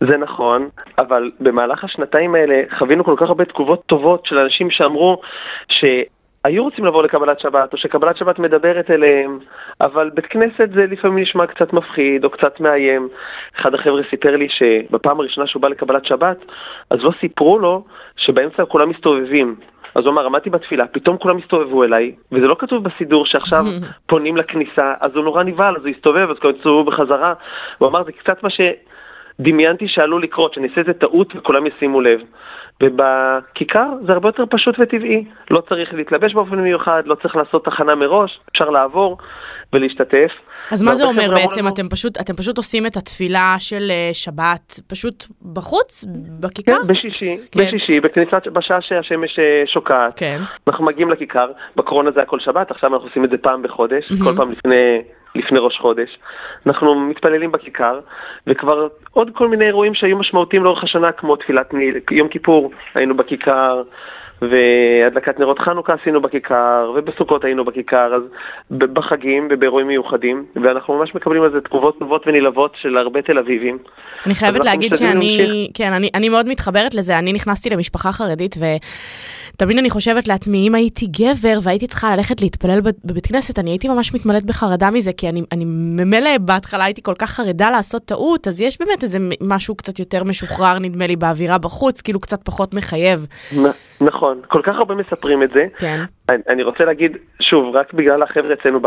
זה נכון, אבל במהלך השנתיים האלה חווינו כל כך הרבה תגובות טובות של אנשים שאמרו שהיו רוצים לבוא לקבלת שבת, או שקבלת שבת מדברת אליהם, אבל בית כנסת זה לפעמים נשמע קצת מפחיד או קצת מאיים. אחד החבר'ה סיפר לי שבפעם הראשונה שהוא בא לקבלת שבת, אז לא סיפרו לו שבאמצע כולם מסתובבים. אז הוא אמר, עמדתי בתפילה, פתאום כולם הסתובבו אליי, וזה לא כתוב בסידור שעכשיו פונים לכניסה, אז הוא נורא נבהל, אז הוא הסתובב, אז כולם יצאו בחזרה. הוא אמר, זה קצת מה ש... דמיינתי שעלול לקרות, שאני אעשה איזה טעות וכולם ישימו לב. ובכיכר זה הרבה יותר פשוט וטבעי. לא צריך להתלבש באופן מיוחד, לא צריך לעשות תחנה מראש, אפשר לעבור ולהשתתף. אז מה זה אומר בעצם? לנו- אתם פשוט, אתם פשוט עושים את התפילה של אה, שבת פשוט בחוץ, בכיכר? כן, בשישי, כן. בשישי, בכניסת, בשעה שהשמש אה, שוקעת. כן. אנחנו מגיעים לכיכר, בקורונה זה היה כל שבת, עכשיו אנחנו עושים את זה פעם בחודש, מהמם. כל פעם לפני, לפני ראש חודש. אנחנו מתפללים בכיכר, וכבר עוד כל מיני אירועים שהיו משמעותיים לאורך השנה, כמו תפילת יום כיפור, היינו בכיכר, והדלקת נרות חנוכה עשינו בכיכר, ובסוכות היינו בכיכר, אז בחגים ובאירועים מיוחדים, ואנחנו ממש מקבלים על זה תגובות טובות ונלהבות של הרבה תל אביבים. אני חייבת להגיד שאני, להמשיך. כן, אני, אני מאוד מתחברת לזה, אני נכנסתי למשפחה חרדית ותמיד אני חושבת לעצמי, אם הייתי גבר והייתי צריכה ללכת להתפלל בב- בבית כנסת, אני הייתי ממש מתמלאת בחרדה מזה, כי אני, אני ממילא בהתחלה הייתי כל כך חרדה לעשות טעות, אז יש באמת איזה משהו קצת יותר משוחרר, נדמה לי, באווירה בחוץ, כאילו קצת פחות מחייב. נ- נכון, כל כך הרבה מספרים את זה. כן. אני, אני רוצה להגיד, שוב, רק בגלל החבר'ה אצלנו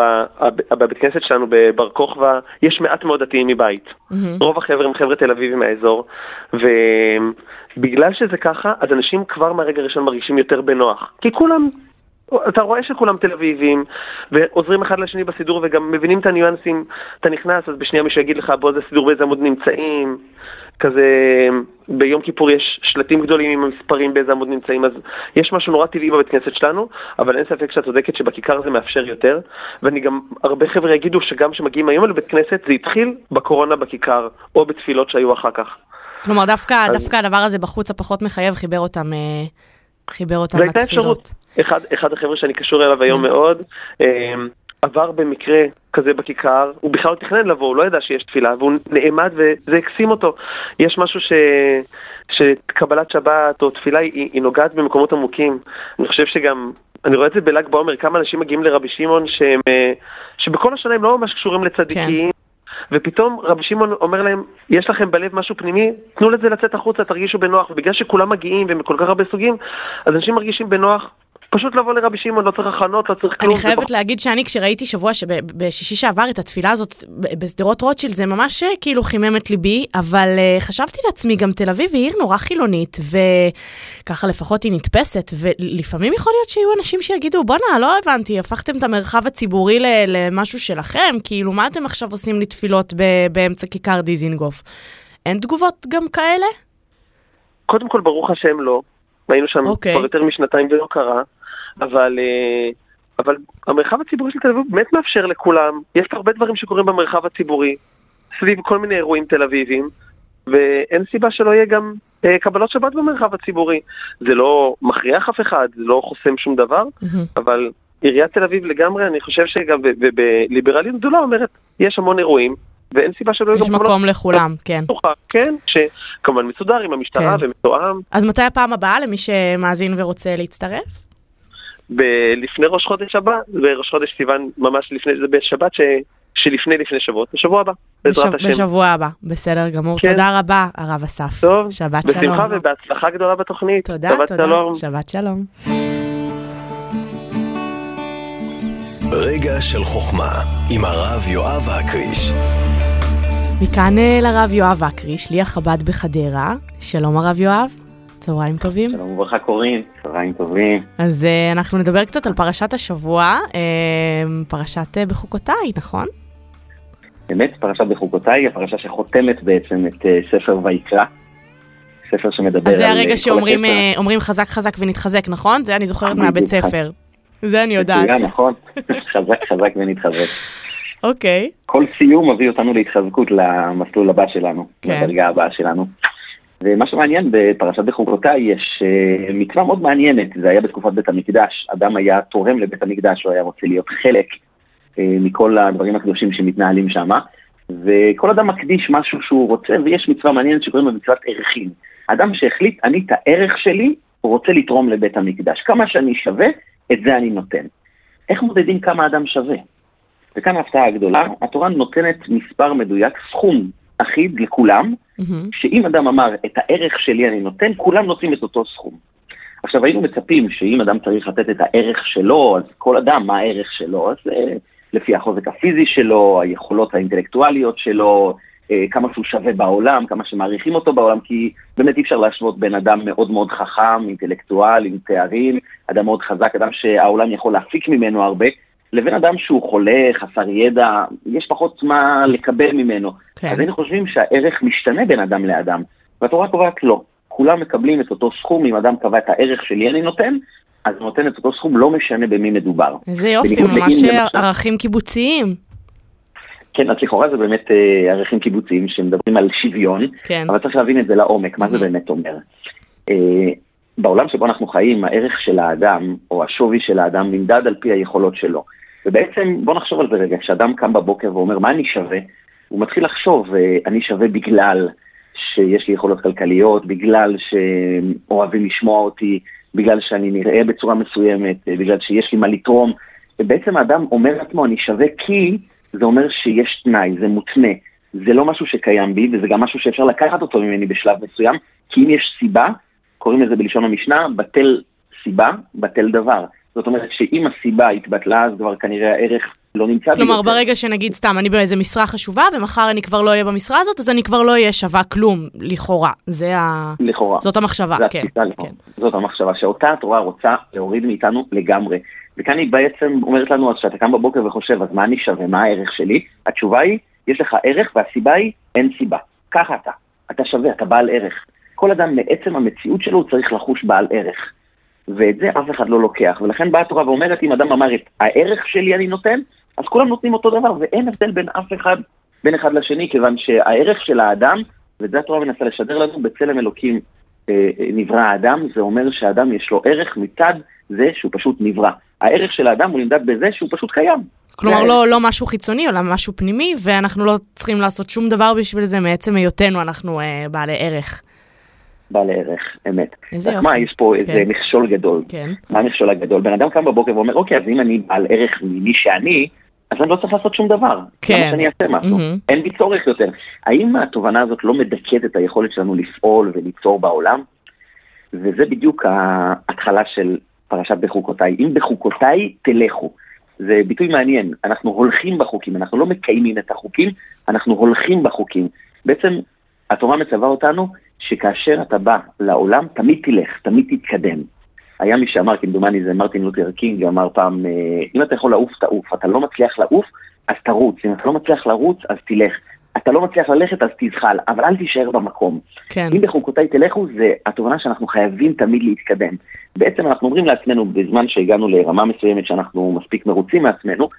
בבית כנסת שלנו בבר כוכבא, יש מעט מאוד דתיים מבית. מהמם. רוב החבר'ה הם חבר'ה תל אביבים מהאזור, ובגלל שזה ככה, אז אנשים כבר מהרגע הראשון מרגישים יותר בנוח. כי כולם, אתה רואה שכולם תל אביבים, ועוזרים אחד לשני בסידור וגם מבינים את הניואנסים. אתה נכנס, אז בשנייה מישהו יגיד לך, בוא זה סידור באיזה עמוד נמצאים. כזה, ביום כיפור יש שלטים גדולים עם המספרים באיזה עמוד נמצאים, אז יש משהו נורא טבעי בבית כנסת שלנו, אבל אין ספק שאת צודקת שבכיכר זה מאפשר יותר, ואני גם, הרבה חבר'ה יגידו שגם כשמגיעים היום לבית כנסת, זה התחיל בקורונה בכיכר, או בתפילות שהיו אחר כך. כלומר, דווקא, אז- דווקא הדבר הזה בחוץ הפחות מחייב חיבר אותם, אה, חיבר אותם והייתה לתפילות. אפשרות. אחד, אחד החבר'ה שאני קשור אליו היום כן. מאוד, אה, עבר במקרה כזה בכיכר, הוא בכלל לא תכנן לבוא, הוא לא ידע שיש תפילה, והוא נעמד וזה הקסים אותו. יש משהו ש... שקבלת שבת או תפילה היא, היא נוגעת במקומות עמוקים. אני חושב שגם, אני רואה את זה בל"ג בעומר, כמה אנשים מגיעים לרבי שמעון שהם, אה, שבכל השנה הם לא ממש קשורים לצדיקים. ופתאום רבי שמעון אומר להם, יש לכם בלב משהו פנימי, תנו לזה לצאת החוצה, תרגישו בנוח, ובגלל שכולם מגיעים והם כל כך הרבה סוגים, אז אנשים מרגישים בנוח, פשוט לבוא לרבי שמעון, לא צריך הכנות, לא צריך כלום. אני זה חייבת פחות- להגיד שאני כשראיתי שבוע, שב- בשישי שעבר את התפילה הזאת בשדרות רוטשילד, זה ממש אה, כאילו חימם את ליבי, אבל אה, חשבתי לעצמי, גם תל אביב היא עיר נורא חילונית, וככה לפחות היא נתפסת, ולפעמים יכול להיות שיהיו אנשים שיגידו, בואנה, לא הבנתי, הפכתם את המרחב הציבורי למשהו שלכם, כאילו, מה אתם עכשיו עושים לי תפילות ב- באמצע כיכר דיזינגוף? אין תגובות גם כאלה? קודם כל, ברוך השם לא. היינו שם אוקיי. כבר יותר משנתיים ולא קרה, אבל, אה, אבל המרחב הציבורי של תל אביב באמת מאפשר לכולם. יש פה הרבה דברים שקורים במרחב הציבורי, סביב כל מיני אירועים תל אביביים, ואין סיבה שלא יהיה גם אה, קבלות שבת במרחב הציבורי. זה לא מכריח אף אחד, זה לא חוסם שום דבר, אבל עיריית תל אביב לגמרי, אני חושב שגם בליברליות גדולה אומרת, יש המון אירועים, ואין סיבה שלא יהיו יש גם קבלות מקום לכולם, כן. פתוחה, כן, שכמובן מסודר עם המשטרה כן. ומתואם. אז מתי הפעם הבאה למי שמאזין ורוצה להצטרף? ב- לפני ראש חודש הבא, בראש חודש סיוון, ממש לפני, זה בשבת ש... שלפני לפני שבועות, בשבוע הבא, בעזרת בשב- השם. בשבוע הבא, בסדר גמור. כן. תודה רבה, הרב אסף. טוב, שבת שלום. בשמחה ובהצלחה גדולה בתוכנית. תודה, שבת תודה. שלום. שבת שלום. רגע של חוכמה, עם הרב יואב הקריש. מכאן אה, לרב יואב אקרי, שליח חב"ד בחדרה. שלום הרב יואב, צהריים טובים. שלום וברכה קורין, צהריים טובים. אז אה, אנחנו נדבר קצת על פרשת השבוע, אה, פרשת אה, בחוקותיי, נכון? באמת, פרשת בחוקותיי, הפרשה שחותמת בעצם את אה, ספר ויקרא. ספר שמדבר אז זה על, הרגע שאומרים אומרים חזק חזק ונתחזק, נכון? זה אני זוכרת מהבית. ספר. זה אני יודעת. נכון? חזק חזק ונתחזק. אוקיי. כל סיום מביא אותנו להתחזקות למסלול הבא שלנו, כן. לדרגה הבאה שלנו. ומה שמעניין בפרשת בחוקותיי יש אה, מצווה מאוד מעניינת, זה היה בתקופת בית המקדש, אדם היה תורם לבית המקדש, הוא היה רוצה להיות חלק אה, מכל הדברים הקדושים שמתנהלים שם, וכל אדם מקדיש משהו שהוא רוצה, ויש מצווה מעניינת שקוראים לה מצוות ערכים. אדם שהחליט, אני את הערך שלי רוצה לתרום לבית המקדש. כמה שאני שווה, את זה אני נותן. איך מודדים כמה אדם שווה? וכאן ההפתעה הגדולה, התורה נותנת מספר מדויק, סכום אחיד לכולם, מהמם. שאם אדם אמר, את הערך שלי אני נותן, כולם נותנים את אותו סכום. עכשיו, היינו מצפים שאם אדם צריך לתת את הערך שלו, אז כל אדם, מה הערך שלו? אז אה, לפי החוזק הפיזי שלו, היכולות האינטלקטואליות שלו, אה, כמה שהוא שווה בעולם, כמה שמעריכים אותו בעולם, כי באמת אי אפשר להשוות בין אדם מאוד מאוד חכם, אינטלקטואל, עם תארים, אדם מאוד חזק, אדם שהעולם יכול להפיק ממנו הרבה, לבין אדם שהוא חולה, חסר ידע, יש פחות מה לקבל ממנו. כן. אז היינו חושבים שהערך משתנה בין אדם לאדם, והתורה קובעת לא. כולם מקבלים את אותו סכום, אם אדם קבע את הערך שלי אני נותן, אז הוא נותן את אותו סכום, לא משנה במי מדובר. איזה יופי, ממש. ערכים קיבוציים. כן, אז לכאורה זה באמת אה, ערכים קיבוציים שמדברים על שוויון, כן. אבל צריך להבין את זה לעומק, מה זה באמת אומר. אה, בעולם שבו אנחנו חיים, הערך של האדם, או השווי של האדם, נמדד על פי היכולות שלו. ובעצם, בוא נחשוב על זה רגע, כשאדם קם בבוקר ואומר, מה אני שווה? הוא מתחיל לחשוב, אה, אני שווה בגלל שיש לי יכולות כלכליות, בגלל שאוהבים לשמוע אותי, בגלל שאני נראה בצורה מסוימת, אה, בגלל שיש לי מה לתרום. ובעצם האדם אומר לעצמו, אני שווה כי זה אומר שיש תנאי, זה מותנה. זה לא משהו שקיים בי, וזה גם משהו שאפשר לקחת אותו ממני בשלב מסוים, כי אם יש סיבה, קוראים לזה בלשון המשנה, בטל סיבה, בטל דבר. זאת אומרת שאם הסיבה התבטלה, אז כבר כנראה הערך לא נמצא. כלומר, יותר. ברגע שנגיד סתם, אני באיזה משרה חשובה, ומחר אני כבר לא אהיה במשרה הזאת, אז אני כבר לא אהיה שווה כלום, לכאורה. זה ה... לכאורה. זאת המחשבה, זה כן. כן. זאת המחשבה, שאותה התורה רוצה להוריד מאיתנו לגמרי. וכאן היא בעצם אומרת לנו, אז כשאתה קם בבוקר וחושב, אז מה אני שווה, מה הערך שלי? התשובה היא, יש לך ערך, והסיבה היא, אין סיבה. ככה אתה. אתה שווה, אתה בעל ערך. כל אדם מעצם המציאות שלו צריך לחוש בעל ערך. ואת זה אף אחד לא לוקח. ולכן באה התורה ואומרת, אם אדם אמר את הערך שלי אני נותן, אז כולם נותנים אותו דבר, ואין הבדל בין אף אחד, בין אחד לשני, כיוון שהערך של האדם, ואת זה התורה מנסה לשדר לנו, בצלם אלוקים אה, אה, נברא האדם, זה אומר שהאדם יש לו ערך מצד זה שהוא פשוט נברא. הערך של האדם הוא נמדד בזה שהוא פשוט קיים. כלומר, זה לא, לא משהו חיצוני, אלא משהו פנימי, ואנחנו לא צריכים לעשות שום דבר בשביל זה, מעצם היותנו אנחנו אה, בעלי ערך. בעל ערך, אמת. איזה יופי. מה, יש פה איזה כן. מכשול גדול. כן. מה המכשול הגדול? בן אדם קם בבוקר ואומר, אוקיי, אז אם אני בעל ערך ממי שאני, אז אני לא צריך לעשות שום דבר. כן. למה שאני אעשה משהו? מהמם. אין בי צורך יותר. האם התובנה הזאת לא מדכאת את היכולת שלנו לפעול וליצור בעולם? וזה בדיוק ההתחלה של פרשת בחוקותיי. אם בחוקותיי תלכו. זה ביטוי מעניין, אנחנו הולכים בחוקים, אנחנו לא מקיימים את החוקים, אנחנו הולכים בחוקים. בעצם התורה מצווה אותנו שכאשר אתה בא לעולם, תמיד תלך, תמיד תתקדם. היה מי שאמר, כמדומני זה מרטין לותר קינג, אמר פעם, אה, אם אתה יכול לעוף, תעוף, אתה לא מצליח לעוף, אז תרוץ, אם אתה לא מצליח לרוץ, אז תלך. אתה לא מצליח ללכת, אז תזחל, אבל אל תישאר במקום. כן. אם בחוקותיי תלכו, זה התובנה שאנחנו חייבים תמיד להתקדם. בעצם אנחנו אומרים לעצמנו, בזמן שהגענו לרמה מסוימת שאנחנו מספיק מרוצים מעצמנו,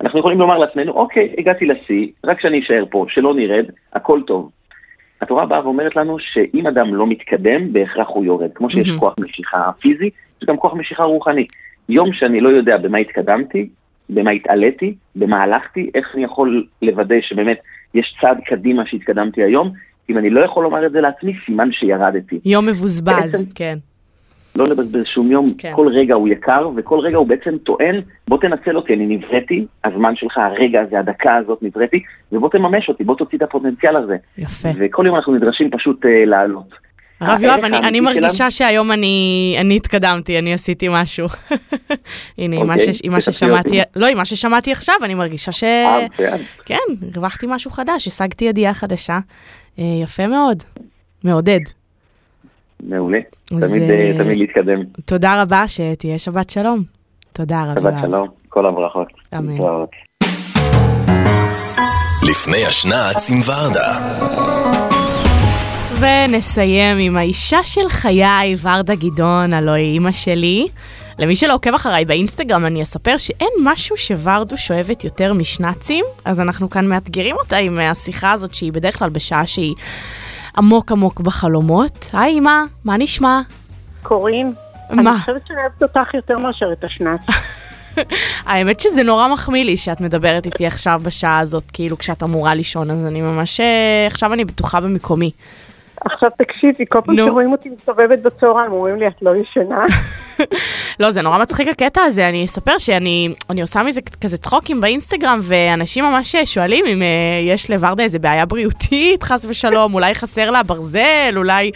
אנחנו יכולים לומר לעצמנו, אוקיי, הגעתי לשיא, רק שאני אשאר פה, שלא נרד, הכל טוב. התורה באה ואומרת לנו שאם אדם לא מתקדם, בהכרח הוא יורד. כמו שיש מהמם. כוח משיכה פיזי, יש גם כוח משיכה רוחני. יום שאני לא יודע במה התקדמתי, במה התעליתי, במה הלכתי, איך אני יכול לוודא שבאמת יש צעד קדימה שהתקדמתי היום, אם אני לא יכול לומר את זה לעצמי, סימן שירדתי. יום מבוזבז, בעצם- כן. לא לבזבז שום יום, כן. כל רגע הוא יקר, וכל רגע הוא בעצם טוען, בוא תנצל אותי, אני נבראתי, הזמן שלך, הרגע הזה, הדקה הזאת נבראתי, ובוא תממש אותי, בוא תוציא את הפוטנציאל הזה. יפה. וכל יום אנחנו נדרשים פשוט אה, לעלות. הרב יואב, אני, אני מרגישה שלנו- שהיום אני, אני התקדמתי, אני עשיתי משהו. הנה, עם מה אוקיי, ש- עם מה ששמעתי. לא, עם מה ששמעתי עכשיו, אני מרגישה ש... אה. כן, הרווחתי משהו חדש, השגתי ידיעה חדשה. אה, יפה מאוד, מעודד. מעולה. תמיד, אה, אה, תמיד להתקדם. תודה רבה, שתהיה שבת שלום. תודה, הרב שבת. שלום, כל הברכות. אמן. לפני השנץ עם ורדה. ונסיים עם האישה של חיי, ורדה גדעון, הלוא היא אימא שלי. למי שלא עוקב אחריי באינסטגרם, אני אספר שאין משהו שוורדוש אוהבת יותר משנצים, אז אנחנו כאן מאתגרים אותה עם השיחה הזאת, שהיא בדרך כלל בשעה שהיא עמוק עמוק בחלומות. היי אמא, מה נשמע? קורין, מה? אני חושבת שאני אוהבת אותך יותר מאשר את השנץ. האמת שזה נורא מחמיא לי שאת מדברת איתי עכשיו בשעה הזאת, כאילו כשאת אמורה לישון, אז אני ממש... אה, עכשיו אני בטוחה במקומי. עכשיו תקשיבי, כל פעם נו. שרואים אותי מסתובבת בצהריים, אומרים לי, את לא ישנה? לא, זה נורא מצחיק הקטע הזה, אני אספר שאני אני עושה מזה כזה צחוקים באינסטגרם, ואנשים ממש שואלים אם uh, יש לוורדה איזה בעיה בריאותית, חס ושלום, אולי חסר לה ברזל, אולי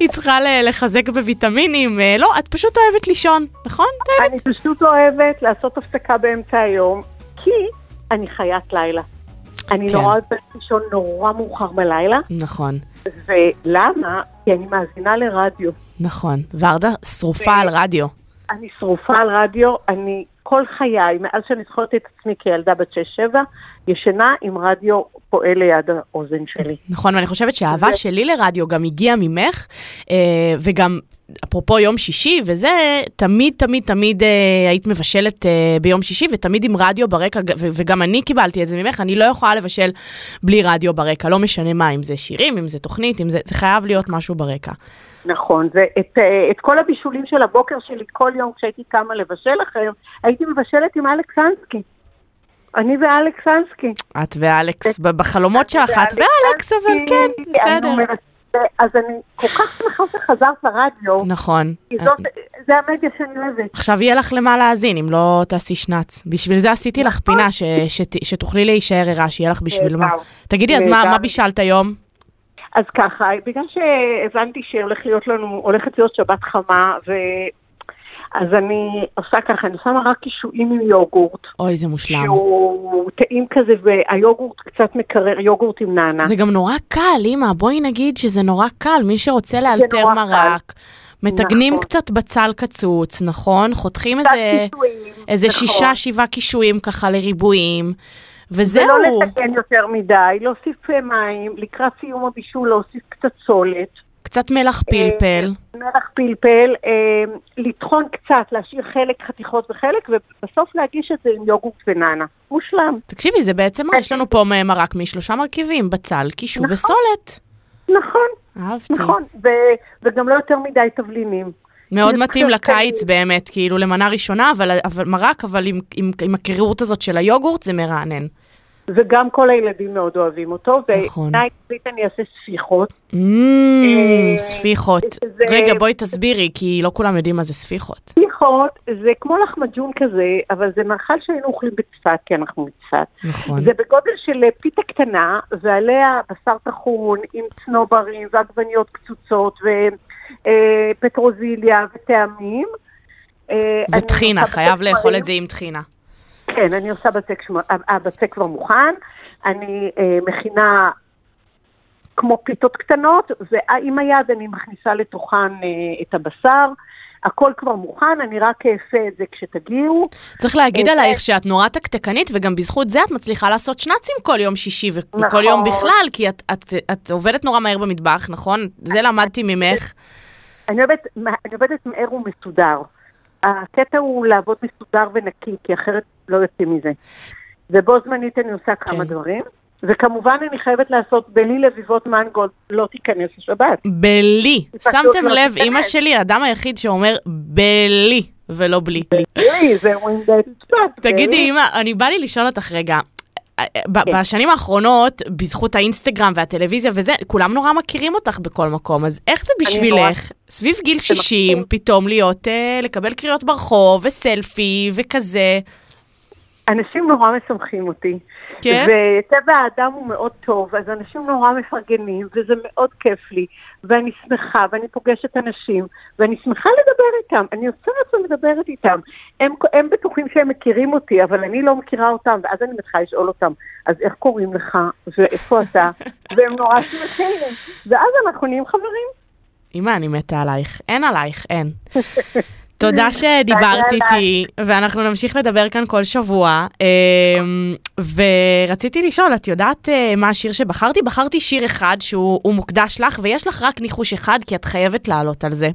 היא צריכה ל- לחזק בוויטמינים. Uh, לא, את פשוט אוהבת לישון, נכון? אני פשוט אוהבת לעשות הפסקה באמצע היום, כי אני חיית לילה. אני כן. נורא אוהבת לישון נורא מאוחר בלילה, נכון, ולמה? כי אני מאזינה לרדיו. נכון. ורדה שרופה על רדיו. אני שרופה על רדיו, אני כל חיי, מאז שאני זוכרת את עצמי כילדה בת 6-7, ישנה עם רדיו פועל ליד האוזן שלי. נכון, ואני חושבת שהאהבה זה- שלי לרדיו גם הגיעה ממך, אה, וגם, אפרופו יום שישי וזה, תמיד, תמיד, תמיד אה, היית מבשלת אה, ביום שישי, ותמיד עם רדיו ברקע, ו- וגם אני קיבלתי את זה ממך, אני לא יכולה לבשל בלי רדיו ברקע, לא משנה מה, אם זה שירים, אם זה תוכנית, אם זה, זה חייב להיות משהו ברקע. נכון, ואת אה, את כל הבישולים של הבוקר שלי כל יום כשהייתי קמה לבשל לכם, הייתי מבשלת עם אלכס אנסקי. אני ואלכס אנסקי. את ואלכס, בחלומות שלך, את ואלכס, אבל כן, בסדר. אז אני כל כך שמחה שחזרת לרדיו, נכון. כי זאת, זה המדיה שאני אוהבת. עכשיו יהיה לך למה להאזין, אם לא תעשי שנץ. בשביל זה עשיתי לך פינה, ש- שת- שתוכלי להישאר ערה, שיהיה לך בשביל מה. תגידי, אז מה. מה בישלת היום? אז ככה, בגלל שהבנתי שהולך להיות לנו, הולכת להיות שבת חמה. אז אני עושה ככה, אני שמה רק קישואים עם יוגורט, אוי, זה מושלם. שהוא טעים כזה, והיוגורט קצת מקרר, יוגורט עם נענה. זה גם נורא קל, אמא, בואי נגיד שזה נורא קל, מי שרוצה לאלתר מרק, מתגנים נכון. קצת בצל קצוץ, נכון? חותכים איזה, קישואים, איזה נכון. שישה, שבעה קישואים ככה לריבועים, ולא וזהו. לתקן יותר מדי, להוסיף אה, מים, לקראת סיום הבישול להוסיף קצת סולת, קצת מלח פלפל. מלח פלפל, אה, לטחון קצת, להשאיר חלק חתיכות וחלק, ובסוף להגיש את זה עם יוגורט ונענה. מושלם. תקשיבי, זה בעצם מה, יש לנו פה מרק משלושה מרכיבים, בצל, קישור נכון. וסולת. נכון, אהבתי. נכון, ו- וגם לא יותר מדי תבלינים. מאוד מתאים לקיץ טעים. באמת, כאילו למנה ראשונה, אבל, אבל מרק, אבל עם, עם, עם הקרירות הזאת של היוגורט זה מרענן. וגם כל הילדים מאוד אוהבים אותו, נכון. ובעיניי אצלית אני אעשה ספיחות. אה, ספיחות. זה- רגע, בואי תסבירי, כי לא כולם יודעים מה זה ספיחות. ספיחות זה כמו לחמג'ון כזה, אבל זה מאכל שהיינו אוכלים בצפת, כי אנחנו מצפת. נכון. זה בגודל של פיתה קטנה, ועליה בשר טחון עם צנוברים ועגבניות קצוצות ופטרוזיליה וטעמים. אה, אני וטחינה, חייב לאכול. את זה עם טחינה. כן, אני עושה בצק. הבצק כבר מוכן, אני אה, מכינה כמו פיתות קטנות, ועם היד אני מכניסה לתוכן אה, את הבשר. הכל כבר מוכן, אני רק אעשה את זה כשתגיעו. צריך להגיד אה, עלייך שאת נורא תקתקנית, וגם בזכות זה את מצליחה לעשות שנאצים כל יום שישי וכל נכון. יום בכלל, כי את, את, את עובדת נורא מהר במטבח, נכון? זה למדתי ממך. אני אוהבת, אני עובדת מהר ומסודר. הקטע הוא לעבוד מסודר ונקי, כי אחרת לא יוצאים מזה. ובו זמנית אני עושה כמה כן. דברים. וכמובן אני חייבת לעשות בלי לביבות מנגו, לא תיכנס לשבת. בלי. שמתם לא לב. אימא שלי, האדם היחיד שאומר בלי ולא בלי. בלי, זה בצפת. תגידי, אימא, אני בא לי לשאול אותך רגע. כן. בשנים האחרונות, בזכות האינסטגרם והטלוויזיה וזה, כולם נורא מכירים אותך בכל מקום, אז איך זה אני נורא- בשבילך, סביב גיל זה 60, מקסים. פתאום להיות, אה, לקבל קריאות ברחוב, וסלפי, וכזה? אנשים נורא משמחים אותי. כן? וטבע האדם הוא מאוד טוב, אז אנשים נורא מפרגנים, וזה מאוד כיף לי. ואני שמחה, ואני פוגשת אנשים, ואני שמחה לדבר איתם. אני יוצרת ומדברת איתם. הם, הם בטוחים שהם מכירים אותי, אבל אני לא מכירה אותם, ואז אני מתחילה לשאול אותם, אז איך קוראים לך, ואיפה אתה? והם נורא שמחים, ואז אנחנו נהיים חברים. אמא, אני מתה עלייך. אין עלייך, אין. תודה שדיברת איתי, ואנחנו נמשיך לדבר כאן כל שבוע. אמ, ורציתי לשאול, את יודעת אה, מה השיר שבחרתי? בחרתי שיר אחד שהוא הוא מוקדש לך, ויש לך רק ניחוש אחד, כי את חייבת לעלות על זה.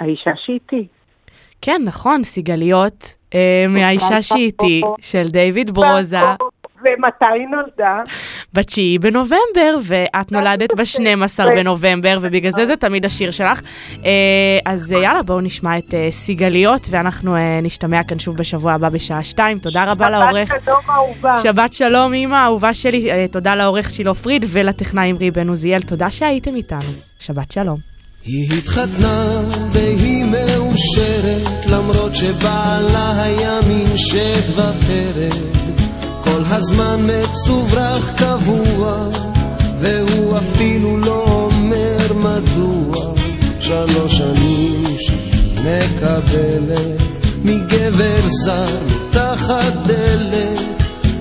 האישה שאיתי. כן, נכון, סיגליות, אה, מהאישה שאיתי, של דיוויד ברוזה, ומתי נולדה? בתשיעי בנובמבר, ואת נולדת ב-12 בנובמבר, ובגלל זה זה תמיד השיר שלך. אה, אז אה, יאללה, בואו נשמע את אה, סיגליות, ואנחנו נשתמע כאן שוב בשבוע הבא בשעה 2. תודה רבה לעורך. שבת שלום אהובה. שבת שלום, אימא, אהובה שלי. תודה לעורך שילה פריד ולטכנאי אמרי בן עוזיאל. תודה שהייתם איתנו. שבת שלום. היא התחתנה והיא מאושרת, למרות שבעלה היה מין שד ופרד. הזמן מצוברח קבוע, והוא אפילו לא אומר מדוע. שלוש שנים שהיא מקבלת מגבר זר מתחת דלת,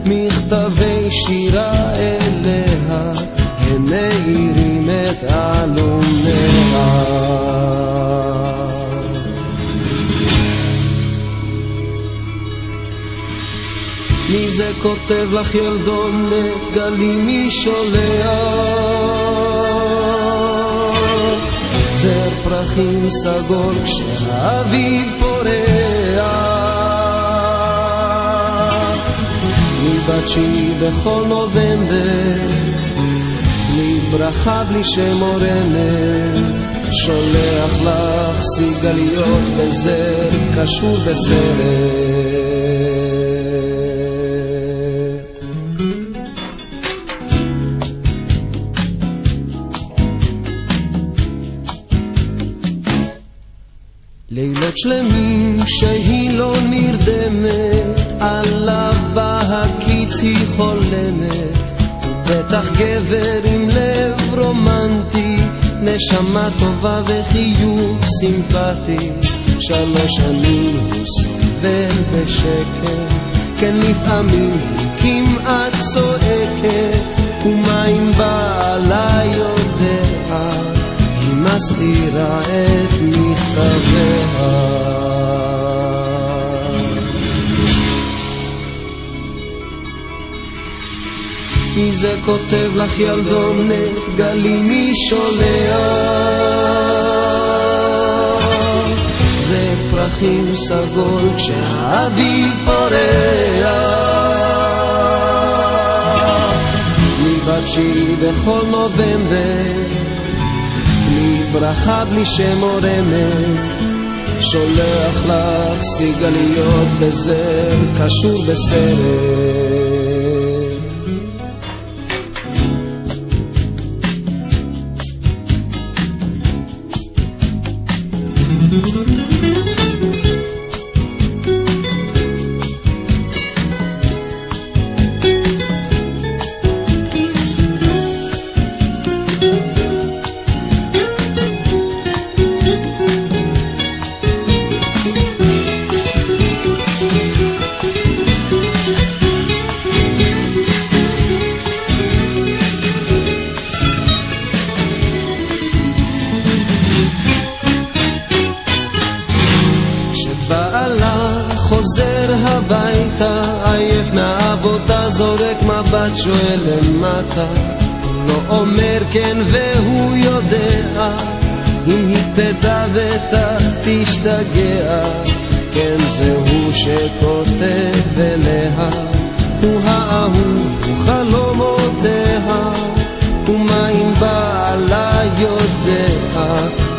מכתבי שירה אליה, הם מאירים את עלומיה. מי זה כותב לך ילדונת, גלי מי שולח? זר פרחים סגול כשהאביב פורח. מבת תשיעי בכל נובמבר, ברכה בלי שם או רמז, שולח לך סיגליות בזר קשור בסרט. לילות שלמים שהיא לא נרדמת, עליו בהקיץ היא חולמת, הוא בטח גבר עם לב רומנטי, נשמה טובה וחיוך סימפטי, שלוש שנים הוא סובל בשקט, כן לפעמים היא כמעט צועקת, ומה אם בעלה יודע? מסתירה את מכתביה. מי זה כותב לך ילדונת, גלי מי שולח? זה פרחים סגול כשהאביב פורח. מבת תשיעי בכל נובמבר ברכה, בלי שם או רמז, שולח לך סיגליות בזר, קשור בסרט. כן והוא יודע, אם היא תדע בטח תשתגע. כן זה הוא שכותב אליה, הוא האהוב, הוא חלומותיה, ומה אם בעלה יודע,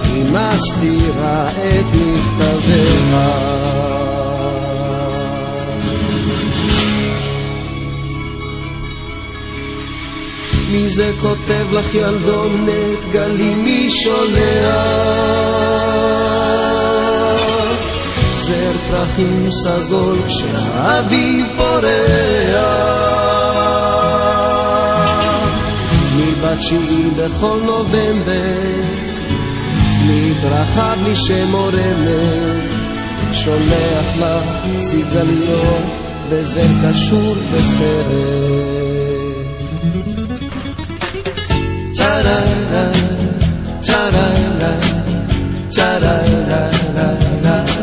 היא מסתירה את מכתביה. מי זה כותב לך ילדונת, גלי מי שולח? זר פרחים סגול כשהאביב פורח. בתשיעי בכל נובמבר, בלי ברכה, בלי שם או רמז, שולח לך סיגליות וזר קשור בסרט. ta-da-da, ta-da-da, ta-da-da-da-da.